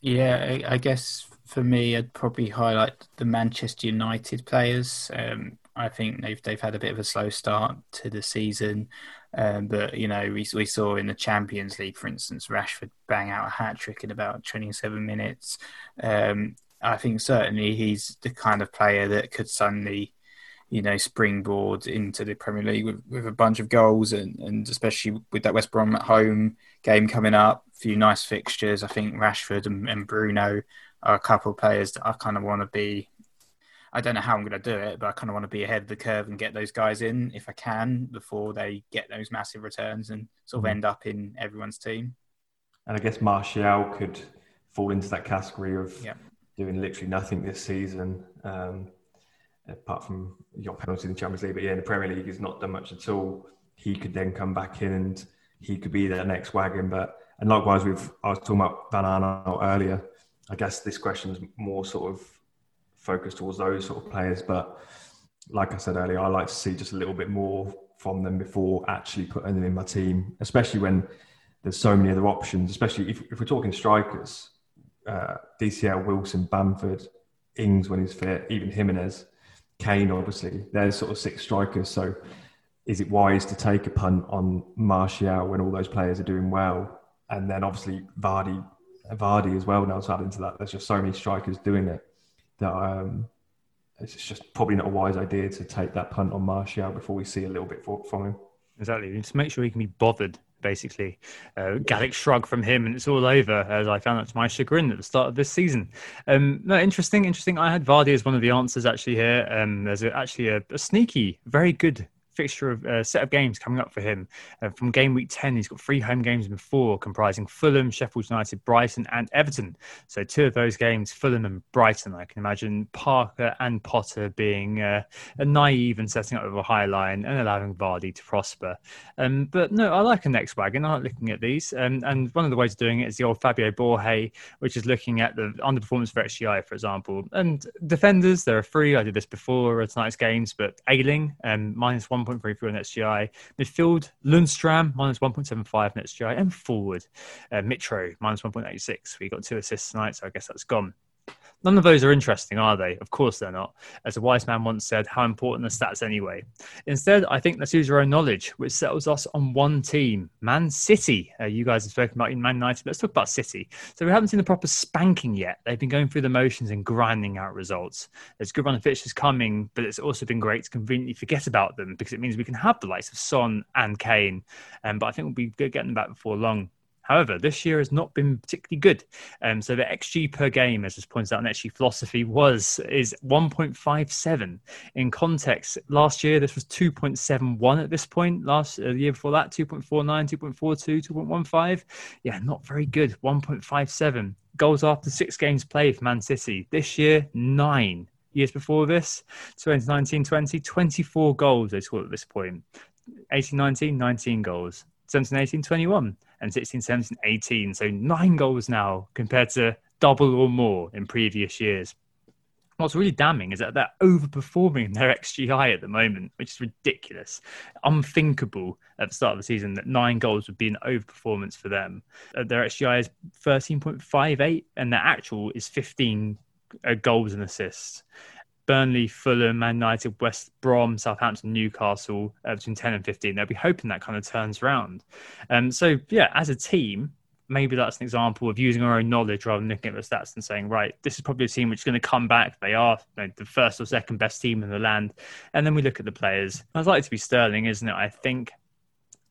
Yeah, I, I, guess for me, I'd probably highlight the Manchester United players. Um, I think they've they've had a bit of a slow start to the season, um, but you know we we saw in the Champions League, for instance, Rashford bang out a hat trick in about 27 minutes. Um, I think certainly he's the kind of player that could suddenly you know, springboard into the Premier League with, with a bunch of goals and, and especially with that West Brom at home game coming up, a few nice fixtures. I think Rashford and, and Bruno are a couple of players that I kind of want to be. I don't know how I'm going to do it, but I kind of want to be ahead of the curve and get those guys in if I can before they get those massive returns and sort of mm-hmm. end up in everyone's team. And I guess Martial could fall into that category of yeah. doing literally nothing this season. Um, apart from your penalty in the Champions League. But yeah, in the Premier League, he's not done much at all. He could then come back in and he could be their next wagon. But and likewise, with I was talking about Van Aanholt earlier. I guess this question is more sort of focused towards those sort of players. But like I said earlier, I like to see just a little bit more from them before actually putting them in my team, especially when there's so many other options. Especially if, if we're talking strikers, uh, DCL, Wilson, Bamford, Ings when he's fit, even Jimenez Kane, obviously, they're sort of six strikers. So, is it wise to take a punt on Martial when all those players are doing well? and then obviously Vardy, Vardy as well now to add into that. There's just so many strikers doing it that um, it's just probably not a wise idea to take that punt on Martial before we see a little bit from him. Exactly. Just make sure he can be bothered basically. Uh, Gallic shrug from him, and it's all over. As I found out to my chagrin at the start of this season. Um, no, interesting, interesting. I had Vardy as one of the answers actually here. Um, there's a, actually a, a, sneaky, very good fixture of uh, set of games coming up for him. Uh, from game week 10, he's got three home games in four, comprising Fulham, Sheffield United, Brighton, and Everton. So, two of those games, Fulham and Brighton, I can imagine Parker and Potter being uh, naive and setting up with a high line and allowing Vardy to prosper. Um, but no, I like a next wagon. I like looking at these. Um, and one of the ways of doing it is the old Fabio Borja, which is looking at the underperformance for XGI, for example. And defenders, there are three. I did this before uh, tonight's games, but Ayling, um, minus 1.5 1.34 on XGI. Midfield, Lundstram, minus 1.75 on XGI. And forward, uh, Mitro, minus 1.86. We got two assists tonight, so I guess that's gone. None of those are interesting, are they? Of course they're not. As a wise man once said, how important are stats anyway? Instead, I think let's use our own knowledge, which settles us on one team Man City. Uh, you guys have spoken about Man United. Let's talk about City. So we haven't seen the proper spanking yet. They've been going through the motions and grinding out results. There's good run of fixtures coming, but it's also been great to conveniently forget about them because it means we can have the likes of Son and Kane. Um, but I think we'll be getting them back before long. However, this year has not been particularly good. Um, so the XG per game, as was pointed out in XG philosophy, was is 1.57. In context, last year this was 2.71 at this point. Last uh, the year before that, 2.49, 2.42, 2.15. Yeah, not very good. 1.57 goals after six games played for Man City. This year, nine. Years before this, 2019 20, 24 goals they scored at this point. 18 19, 19 goals. 17 18, 21 and 16, 17, 18. So nine goals now compared to double or more in previous years. What's really damning is that they're overperforming their XGI at the moment, which is ridiculous. Unthinkable at the start of the season that nine goals would be an overperformance for them. Uh, their XGI is 13.58, and their actual is 15 uh, goals and assists. Burnley, Fulham, Man United, West Brom, Southampton, Newcastle uh, between 10 and 15. They'll be hoping that kind of turns around. Um, so, yeah, as a team, maybe that's an example of using our own knowledge rather than looking at the stats and saying, right, this is probably a team which is going to come back. They are you know, the first or second best team in the land. And then we look at the players. I'd like to be Sterling, isn't it? I think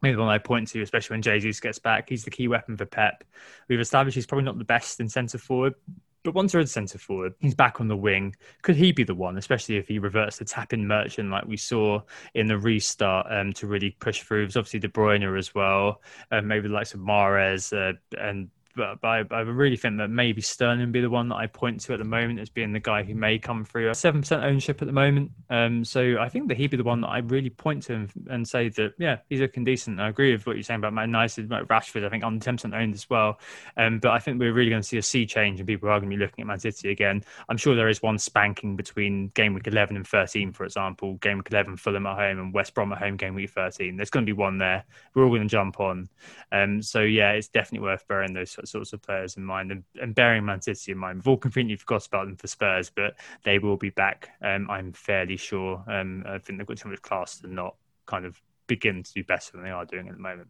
maybe the one I point to, especially when Jesus gets back, he's the key weapon for Pep. We've established he's probably not the best in centre forward, but once you're at centre forward, he's back on the wing. Could he be the one, especially if he reverts to tapping Merchant like we saw in the restart um, to really push through? There's obviously De Bruyne as well, uh, maybe the likes of Mahrez uh, and but, I, I, really think that maybe Sterling would be the one that I point to at the moment as being the guy who may come through. Seven percent ownership at the moment, um, so I think that he'd be the one that I really point to and say that yeah, he's looking decent. I agree with what you're saying about Man United, Rashford. I think on ten percent owned as well, um, but I think we're really going to see a sea change and people are going to be looking at Man City again. I'm sure there is one spanking between game week 11 and 13, for example. Game week 11, Fulham at home and West Brom at home. Game week 13, there's going to be one there. We're all going to jump on. Um, so yeah, it's definitely worth bearing those sorts of players in mind and, and bearing Man City in mind. We've all completely forgot about them for Spurs, but they will be back. Um, I'm fairly sure. Um, I think they've got too much class to not kind of begin to do better than they are doing at the moment.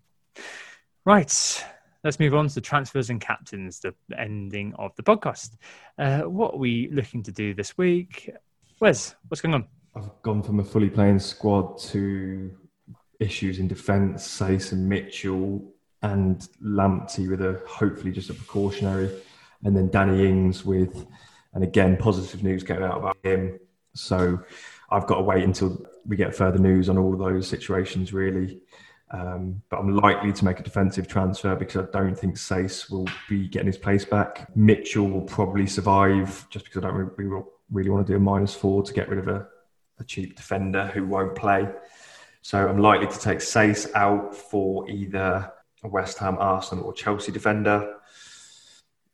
Right. Let's move on to transfers and captains, the ending of the podcast. Uh, what are we looking to do this week? Wes, what's going on? I've gone from a fully playing squad to issues in defence, Saïss and Mitchell, and Lamptey with a hopefully just a precautionary, and then Danny Ings with, and again positive news getting out about him. So I've got to wait until we get further news on all those situations really. Um, but I'm likely to make a defensive transfer because I don't think Saïss will be getting his place back. Mitchell will probably survive just because I don't really, really want to do a minus four to get rid of a, a cheap defender who won't play. So I'm likely to take Saïss out for either a West Ham, Arsenal, or Chelsea defender,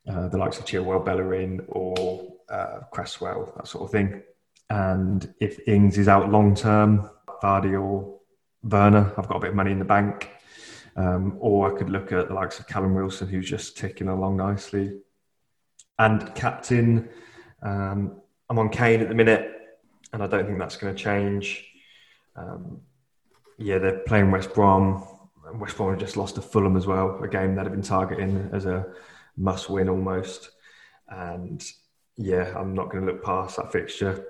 uh, the likes of Chilwell, Bellerin, or uh, Cresswell, that sort of thing. And if Ings is out long term, Vardy or Werner, I've got a bit of money in the bank. Um, or I could look at the likes of Callum Wilson, who's just ticking along nicely. And captain, um, I'm on Kane at the minute, and I don't think that's going to change. Um, yeah, they're playing West Brom West Brom just lost to Fulham as well, a game that have been targeting as a must win almost. And yeah, I'm not going to look past that fixture.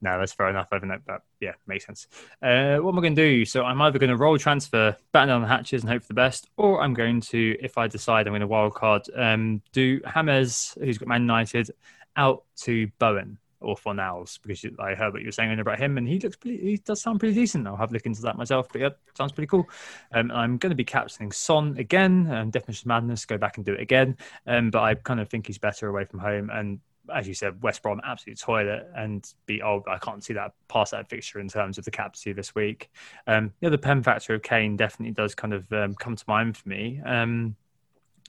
No, that's fair enough. I think that, that yeah, makes sense. Uh, what am I going to do? So I'm either going to roll transfer, batten down the hatches and hope for the best, or I'm going to, if I decide I'm going to wild card, um, do Hammers, who's got Man United, out to Bowen or Fornals because I heard what you were saying about him, and he looks pretty, he does sound pretty decent. I'll have a look into that myself, but yeah, sounds pretty cool. Um, I'm going to be captaining Son again, and Definition Madness, go back and do it again. Um, but I kind of think he's better away from home, and as you said, West Brom absolute toilet and be oh I can't see that past that fixture in terms of the capacity this week. Um, yeah, the pen factor of Kane definitely does kind of um, come to mind for me. Um,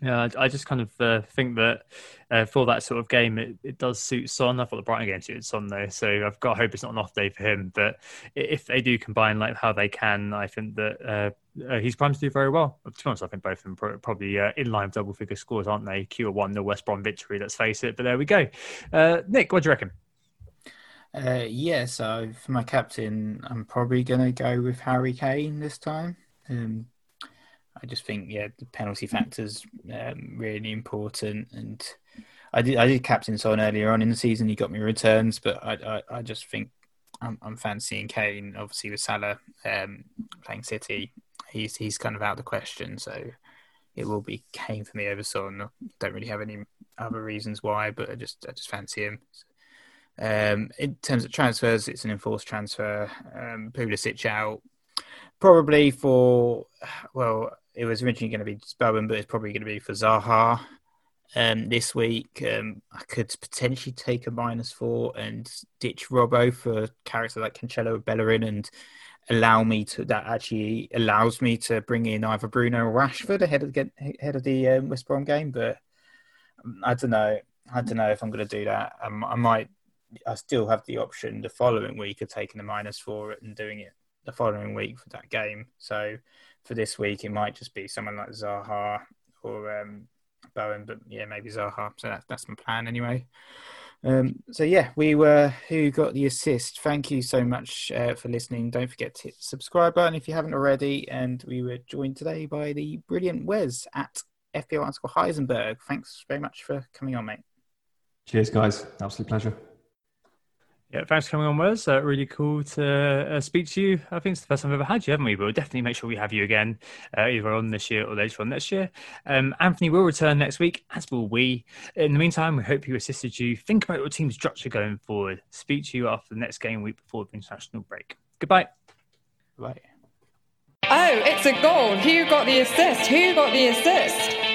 yeah, I, just kind of uh, think that uh, for that sort of game, it, it does suit Son. I thought the Brighton game suited Son though, so I've got hope it's not an off day for him. But if they do combine like how they can, I think that uh, uh, he's primed to do very well. To be honest, I think both of them probably uh, in line double figure scores, aren't they? Q one, the West Brom victory. Let's face it. But there we go. Uh, Nick, what do you reckon? Yeah, so for my captain, I'm probably going to go with Harry Kane this time. Um, I just think yeah, the penalty factors um, really important. And I did I did captain Son earlier on in the season. He got me returns, but I I, I just think I'm, I'm, fancying Kane. Obviously with Salah um, playing City, he's he's kind of out of the question. So it will be Kane for me over Son. Don't really have any other reasons why, but I just I just fancy him. Um, in terms of transfers, it's an enforced transfer. Um, Pulisic out, probably for well, it was originally going to be Bowen, but it's probably going to be for Zaha um, this week. Um, I could potentially take a minus four and ditch Robbo for character like Cancelo Bellerin and allow me to that actually allows me to bring in either Bruno or Rashford ahead of the ahead of the um, West Brom game. But um, I don't know. I don't know if I'm going to do that. Um, I might. I still have the option the following week of taking the minus four and doing it the following week for that game. So for this week, it might just be someone like Zaha or um, Bowen, but yeah, maybe Zaha. So that's that's my plan anyway. Um, so yeah, we were who got the assist. Thank you so much uh, for listening. Don't forget to hit the subscribe button if you haven't already. And we were joined today by the brilliant Wes at FPL Article Heisenberg. Thanks very much for coming on, mate. Cheers, guys. Absolute pleasure. Yeah, thanks for coming on, Wes. Uh, really cool to uh, speak to you. I think it's the first time I've ever had you, haven't we? But we'll definitely make sure we have you again, uh, either on this year or later on next year. Um, Anthony will return next week, as will we. In the meantime, we hope you assisted you. Think about your team structure going forward. Speak to you after the next game week before the international break. Goodbye. Bye. Oh, it's a goal. Who got the assist? Who got the assist?